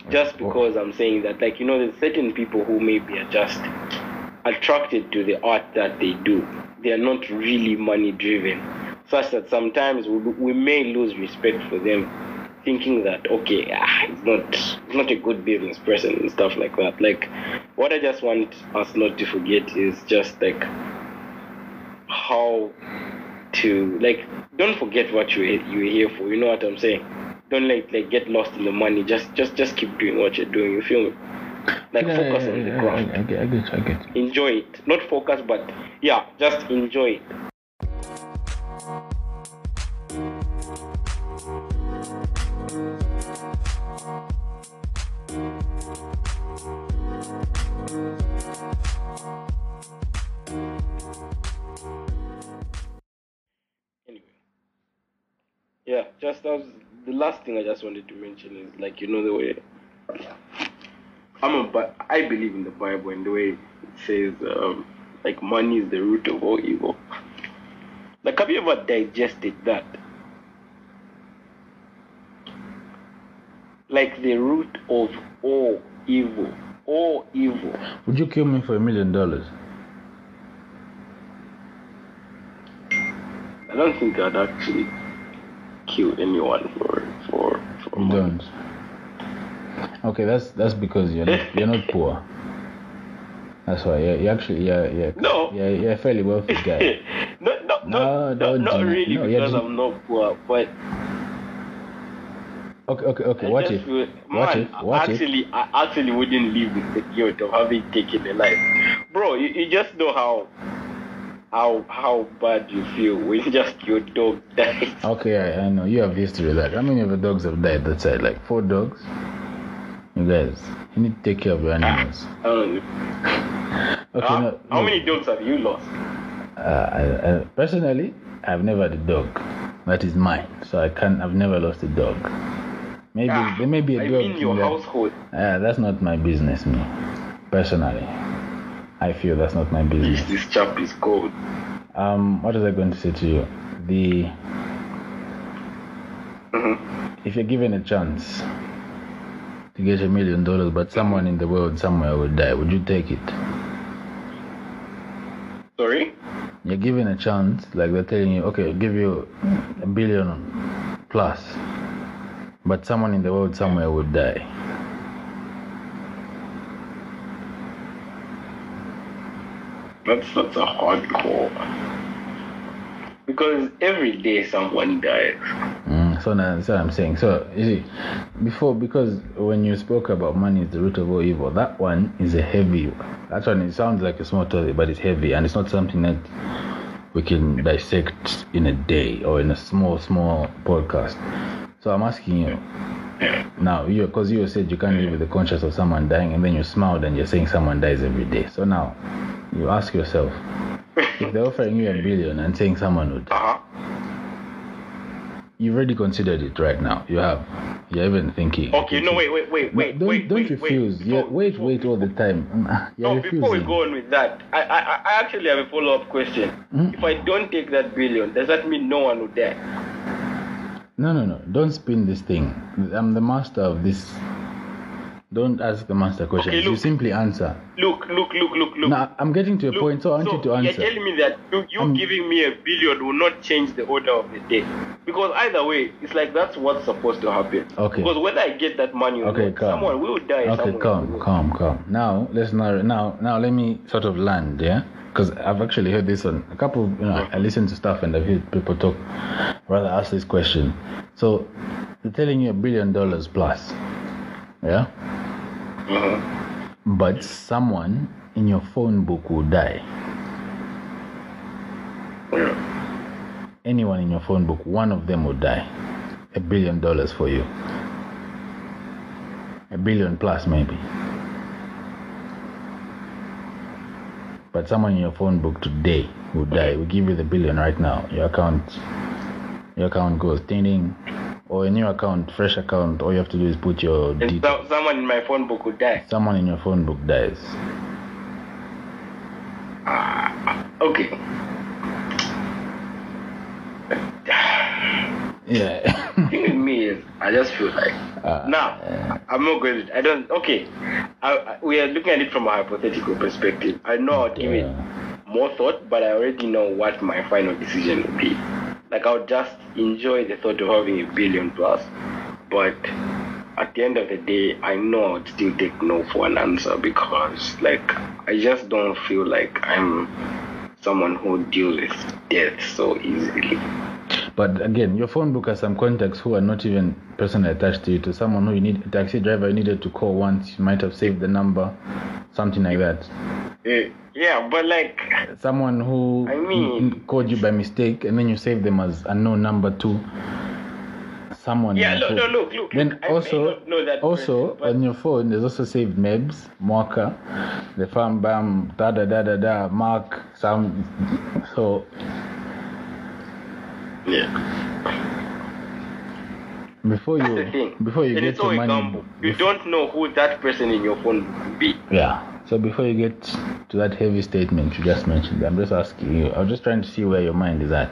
Just because I'm saying that, like you know, there's certain people who maybe are just attracted to the art that they do. They are not really money driven, such that sometimes we, we may lose respect for them, thinking that okay, ah, it's not it's not a good business person and stuff like that. Like, what I just want us not to forget is just like how to like don't forget what you you're here for. You know what I'm saying? Don't like like get lost in the money. Just just just keep doing what you're doing. You feel me? Like Yeah, focus yeah, on the yeah, craft. I, I, get, I get I get. Enjoy it. Not focus, but yeah, just enjoy it. Just as the last thing I just wanted to mention is like you know the way I'm a but I believe in the Bible and the way it says um, like money is the root of all evil. Like have you ever digested that? Like the root of all evil. All evil. Would you kill me for a million dollars? I don't think I'd actually kill anyone for for, for You money. don't. Okay, that's that's because you're not you're not poor. That's why you're, you're actually yeah yeah No. yeah you're a fairly wealthy guy. no, no, No, no, not really no, because I'm not poor, but Okay okay okay. Watch it. just if feel- what man, if what if actually, I actually wouldn't live with the guilt of having taken a life, bro. You, you just know how how how bad you feel when just your dog dies. Okay, I, I know you have history with that. How many of the dogs have died that side? Like four dogs. You guys, you need to take care of your animals. I don't know. Okay, Huh? no, how no. many dogs have you lost? Uh, I, I, personally, I've never had a dog. That is mine, so I can't. I've never lost a dog. Maybe Ah, there may be a I dog. mean your in there. household. Uh, that's not my business, me. Personally, I feel that's not my business. this chap is cold. Um, what was I going to say to you? The Mhm. if you're given a chance to get a million dollars, but someone in the world somewhere will die, would you take it? Sorry. You're given a chance, like they're telling you, okay, give you a billion plus, but someone in the world somewhere would die. That's that's a hardcore. Because every day someone dies. Mm, so now, that's what I'm saying. So you see, before because when you spoke about money is the root of all evil, that one is a heavy. That one it sounds like a small topic, but it's heavy, and it's not something that we can dissect in a day or in a small, small podcast. So I'm asking you now, you because you said you can't live with the conscience of someone dying, and then you smiled and you're saying someone dies every day. So now, you ask yourself, if they're offering you a billion and saying someone would die, Uh-huh. You've already considered it right now. You have. You're even thinking. Okay, no, wait, wait, wait, wait, don't wait, don't wait, refuse. Wait, Before- wait, before- wait all the time. You're No, before we go on with that, I, I, I actually have a follow-up question. Mm. If I don't take that billion, does that mean no one will die? No, no, no. Don't spin this thing. I'm the master of this. Don't ask the master questions. Okay, you simply answer. Look, look, look, look, look. Now, I'm getting to a Look, point, so I want you to answer. You're telling me that you, you giving me a billion will not change the order of the day. Because either way, it's like that's what's supposed to happen. Okay. Because whether I get that money or Okay, not, calm. someone will die. Okay, calm, calm, calm. Now let's narrow. Now, now let me sort of land, yeah, because I've actually heard this on a couple. You know, I listen to stuff and I've heard people talk. Rather ask this question. So they're telling you a billion dollars plus, yeah, Mhm. but someone in your phone book will die. Yeah. Anyone in your phone book, one of them will die. A billion dollars for you. A billion plus, maybe. But someone in your phone book today will die. We give you the billion right now. Your account, your account goes ding ding, or a new account, fresh account. All you have to do is put your And details. so, someone in my phone book would die. Someone in your phone book dies. Okay. Yeah. The thing with me is, I just feel like Uh, now I'm not going. To, I don't. Okay, I, I, we are looking at it from a hypothetical perspective. I know I'll give it more thought, but I already know what my final decision will be. Like I'll just enjoy the thought of having a billion plus, but at the end of the day, I know I would still take no for an answer because, like, I just don't feel like I'm someone who deals with death so easily. But again, your phone book has some contacts who are not even personally attached to you. To someone who you need, a taxi driver you needed to call once, you might have saved the number, something like that. Eh, yeah, but like, Someone who I mean- called you by mistake and then you saved them as unknown number two. Someone. yeah, look, no, look, look. Then I also, know that also person, on your phone, there's also saved Mebs, Mwaka, the farm bam, da da da da da, Mark, some. So yeah. before That's you the thing. before you and get to money, gamble. You don't know who that person in your phone will be. Yeah. So before you get to that heavy statement you just mentioned, I'm just asking you. I'm just trying to see where your mind is at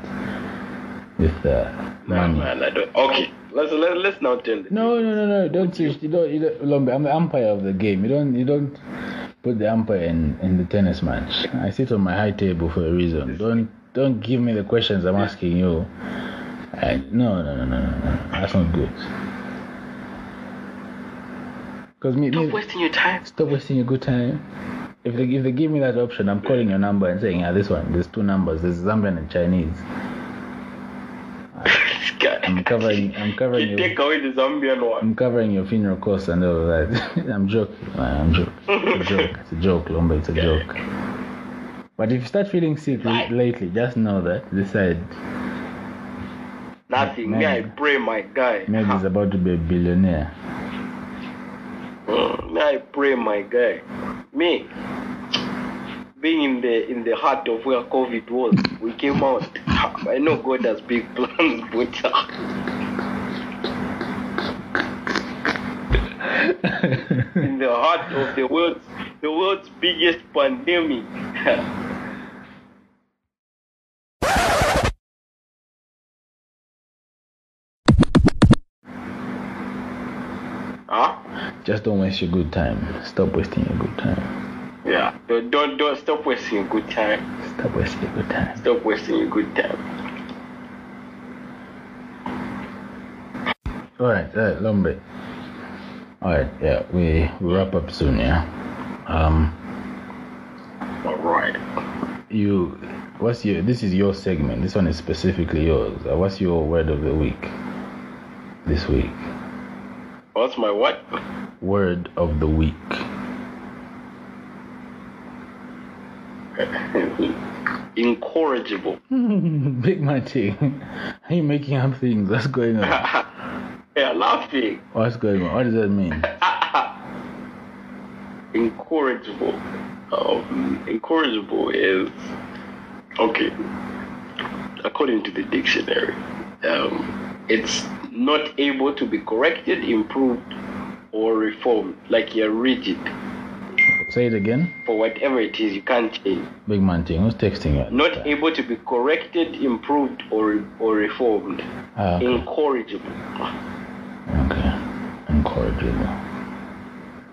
with uh, No, money. man, don't. Okay, let's let, let's now turn. No, no, no, no. Don't switch. You don't. You don't. Lombe, I'm the umpire of the game. You don't. You don't put the umpire in in the tennis match. I sit on my high table for a reason. Don't don't give me the questions I'm asking you. I, no, no, no, no, no, no. That's not good. Because me, Stop me, wasting your time. Stop wasting your good time. If they if they give me that option, I'm calling your number and saying, yeah, this one. There's two numbers. There's Zambian and Chinese. I'm covering. I'm covering You your. take away the Zambian one. I'm covering your funeral costs and all that. I'm joking. I'm joking. It's a joke. It's a joke, Lombe. It's a joke. But if you start feeling sick Right. lately, just know that this side Nothing. Me, I pray, my guy. maybe he's about to be a billionaire. Mm, Me, I pray, my guy. Me, being in the in the heart of where COVID was, we came out. I know God has big plans, but uh, in the heart of the world's the world's biggest pandemic. Just don't waste your good time. Stop wasting your good time. Yeah. Don't, don't don't stop wasting your good time. Stop wasting your good time. Stop wasting your good time. All right, all right, Lombe. All right, yeah, we we wrap up soon, yeah. Um, All right. you, what's your? This is your segment. This one is specifically yours. Uh, what's your word of the week? This week, What's my what? Word of the week. Incorrigible. Big Matty, are you making up things? What's going on? yeah, laughing. What's going on? What does that mean? Incorrigible. Um, incorrigible is okay. According to the dictionary, um, it's not able to be corrected, improved, or reformed. Like you're rigid. Say it again. For whatever it is, you can't change. Big man thing. Who's texting you? Not able to be corrected, improved, or or reformed. Ah, okay. Incorrigible. okay. Incorrigible.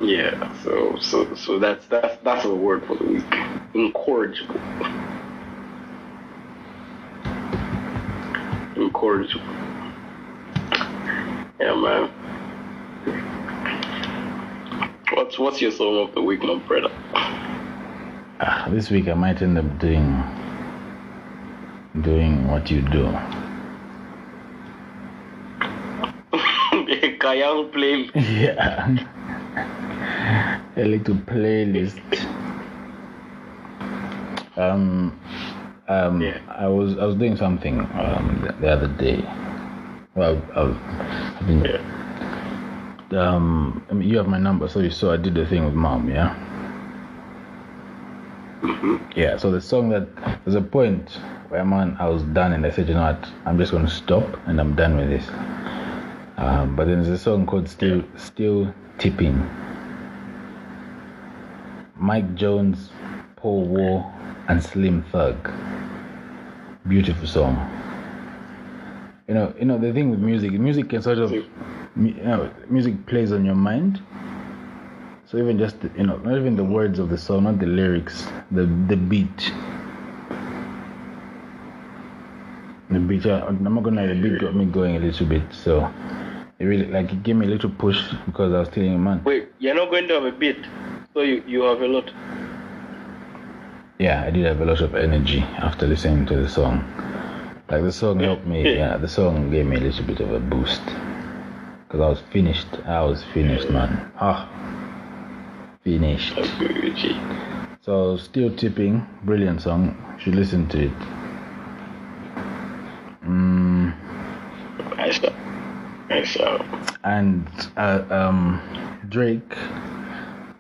Yeah. So so so that's that's that's a word for the week. Incorrigible. Incorrigible. Yeah, man. What's what's your song of the week, my brother? Ah, this week I might end up doing doing what you do. Kayang play. Yeah. A little playlist. Um, um, Yeah. I was I was doing something um, the, the other day. Well, I've, I've been, Yeah. Um, I mean, you have my number, so you saw I did the thing with mom, yeah. Yeah. So the song that there's a point where man I was done and I said, you know what, I'm just gonna stop and I'm done with this. Um, but then there's a song called Still Still Tipping. Mike Jones, Paul Wall, and Slim Thug. Beautiful song. You know, you know the thing with music, music can sort of, mu- you know, music plays on your mind. So even just you know, not even the words of the song, not the lyrics, the the beat. The beat, yeah, I'm not gonna lie, the beat got me going a little bit. So it really like it gave me a little push because I was telling man, Wait, you're not going to have a beat, so you you have a lot. yeah, I did have a lot of energy after listening to the song. Like the song helped me. Yeah, the song gave me a little bit of a boost because I was finished. I was finished, man. Ah, finished. So still tipping, brilliant song. You should listen to it. Mm, I shall. I shall. and uh, um, Drake,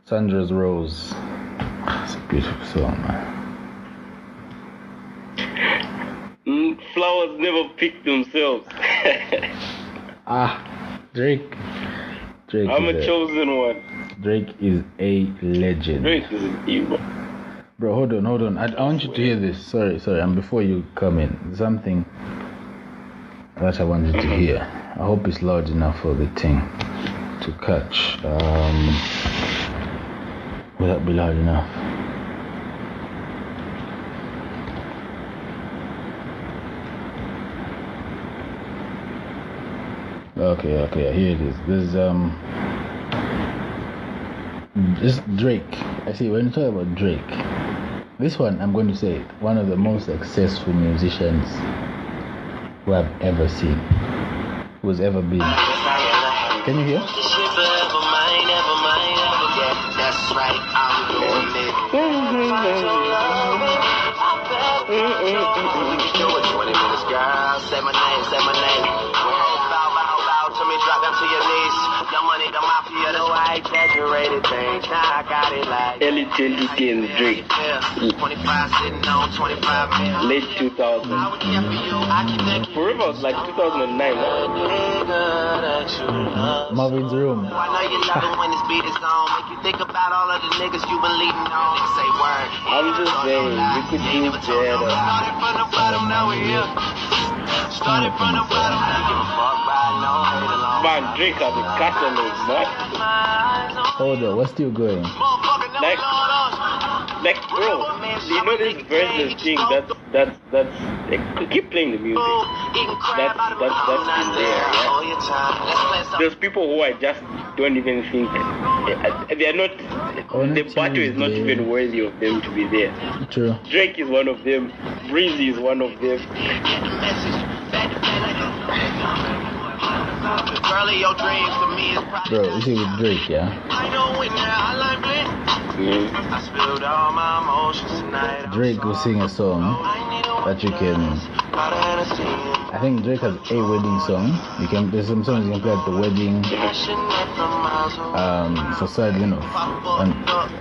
Sandra's Rose. It's a beautiful song, man. Mm, flowers never pick themselves. Ah, Drake. Drake. I'm a a- chosen one. Drake is a legend. Drake is an evil. Bro, hold on, hold on. I, I want you to hear this. Sorry, sorry. And before you come in, something that I wanted to hear. I hope it's loud enough for the thing to catch. Um, will that be loud enough? Okay, okay, here it is. There's um this Drake. I see when you talk about Drake, this one I'm going to say one of the most successful musicians who I've ever seen, who's ever been. Can you hear? This about all of the niggas you been leading on. Niggas say word. I'm just saying, we could do better. Started from the bottom, now we here. Started from the bottom, now give a fuck by no hate alone. Man, Drake has a. Hold on, what's still going? Motherfucker, never Like- know us. Like, bro, you know this versus thing, that's, that's, that's, like, keep playing the music. Oh, eating crab That's- out of a that's- that's in there, yeah. All your time. Let's play some There's people who I just don't even think, they are not, the battle is not even worthy of them to be there. True. Drake is one of them, Breezy is one of them. Girlie, your dreams to me is probably Bro, you see with Drake, yeah? I know when you're I like blind. I spilled all my emotions tonight. Drake will sing a song that you can. Got a Hennessy in I think Drake has a wedding song. You can. There's some songs you can play at the wedding. Passion that from miles away. Um, for sadly, no. And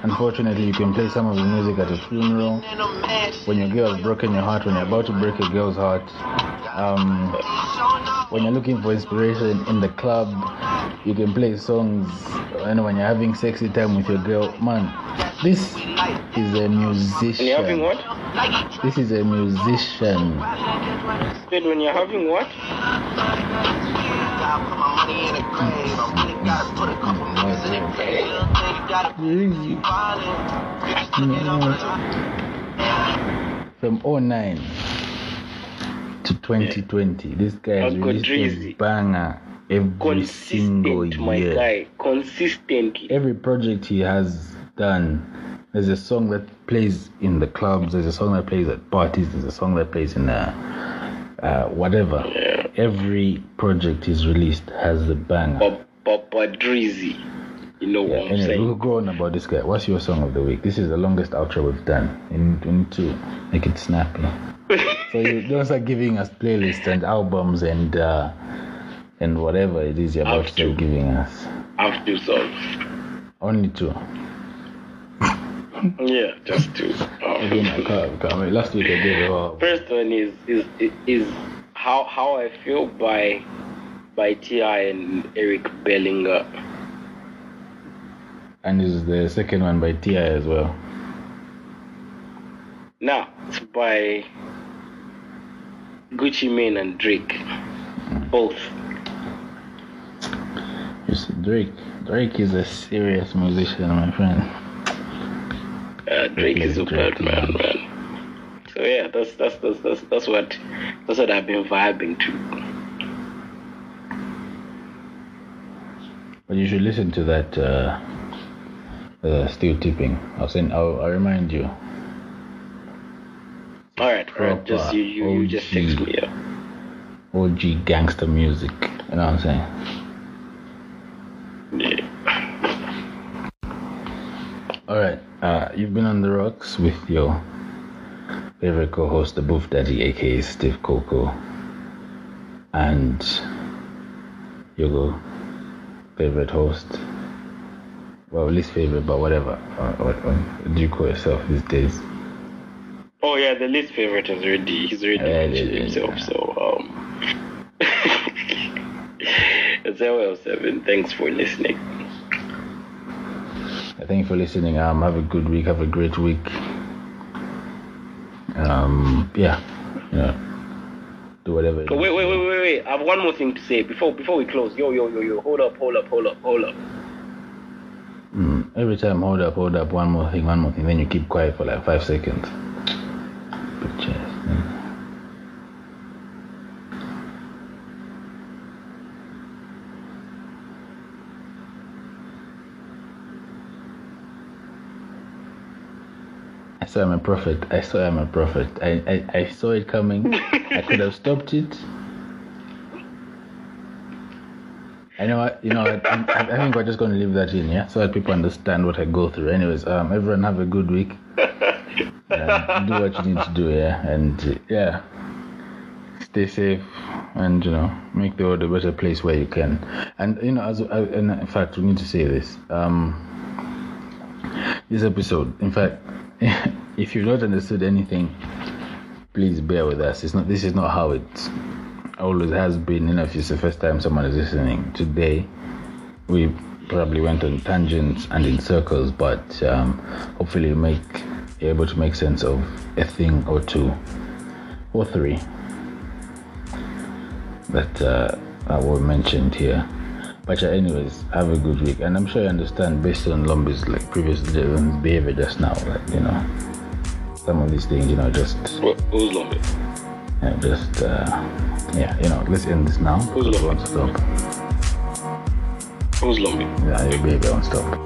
unfortunately, you can play some of the music at a funeral. In a mess. When your girl has broken your heart, when you're about to break a girl's heart. Um, when you're looking for inspiration in the club, you can play songs. And when you're having sexy time with your girl, man, This is a musician. When you're having what? This is a musician. Said when you're having what? Gotta put my money in the grave. I really gotta put a couple millions in the grave. Little thing, you gotta Really? From 09 to 2020, this guy has Uncle released a banger every single Consistent, my year. guy. Consistently. Every project he has done, there's a song that plays in the clubs, there's a song that plays at parties, there's a song that plays in uh, uh, whatever. Yeah. Every project he's released has the banger. Papa Drizzy. You know what I'm Anyway, saying? we'll go on about this guy. What's your song of the week? This is the longest outro we've done. And we need to make it snappy. so you don't start giving us playlists and albums and uh, and whatever it is you're about to start giving us. I have two songs. Only two. Yeah, just two. Again, I can't, I can't. Last week I gave a first one is is is how how I feel by by T.I. and Eric Bellinger. And this is the second one by T.I. as well. Now it's by Gucci Mane and Drake. Both. You see, Drake. Drake is a serious musician, my friend. Uh, Drake is a Drake, bad man, man. So yeah, that's that's that's that's that's what that's what I've been vibing to. But you should listen to that. Uh, uh, still tipping. I'll send. I'll, I'll remind you. All right, all right. Just you you, you just text OG. me. Yeah. OG gangster music. You know what I'm saying? yeah. All right. Uh, you've been on the rocks with your favorite co-host, the Bouff Daddy, aka Steve Coco, and your favorite host. Well, least favorite, but whatever. Uh, what, what do you call yourself these days? Oh yeah, the least favorite is already he's already Yeah, mentioned yeah, yeah, himself. yeah. So um, it's LL seven. Thanks for listening. Thank you for listening. Um, have a good week. Have a great week. Um, yeah, know, do whatever. it is. wait, wait, wait, wait, wait. I have one more thing to say before before we close. Yo, yo, yo, yo. Hold up, hold up, hold up, hold up. Every time, hold up, hold up, one more thing, one more thing. Then you keep quiet for like five seconds. I saw I'm a prophet. I saw I'm a prophet. I, I, I saw it coming. I could have stopped it. I know, what- you know, I, I, think we're just going to leave that in, yeah, so that people understand what I go through. Anyways, um, everyone have a good week. Um, do what you need to do, yeah, and uh, yeah, stay safe, and you know, make the world a better place where you can. And you know, as I, and in fact, we need to say this. Um, this episode, in fact, if you've not understood anything, please bear with us. It's not. This is not how it always has been. You know, if it's the first time someone is listening today, we probably went on tangents and in circles, but um, hopefully, make you're able to make sense of a thing or two or three that uh, that were mentioned here. But yeah, anyways, have a good week, and I'm sure you understand based on Lombe's like previous behavior just now, like you know, some of these things, you know, just What, who's Lombe? you know, just uh, yeah, you know, let's end this now. Who's to stop. Who's Lombe? Yeah, your behavior won't stop.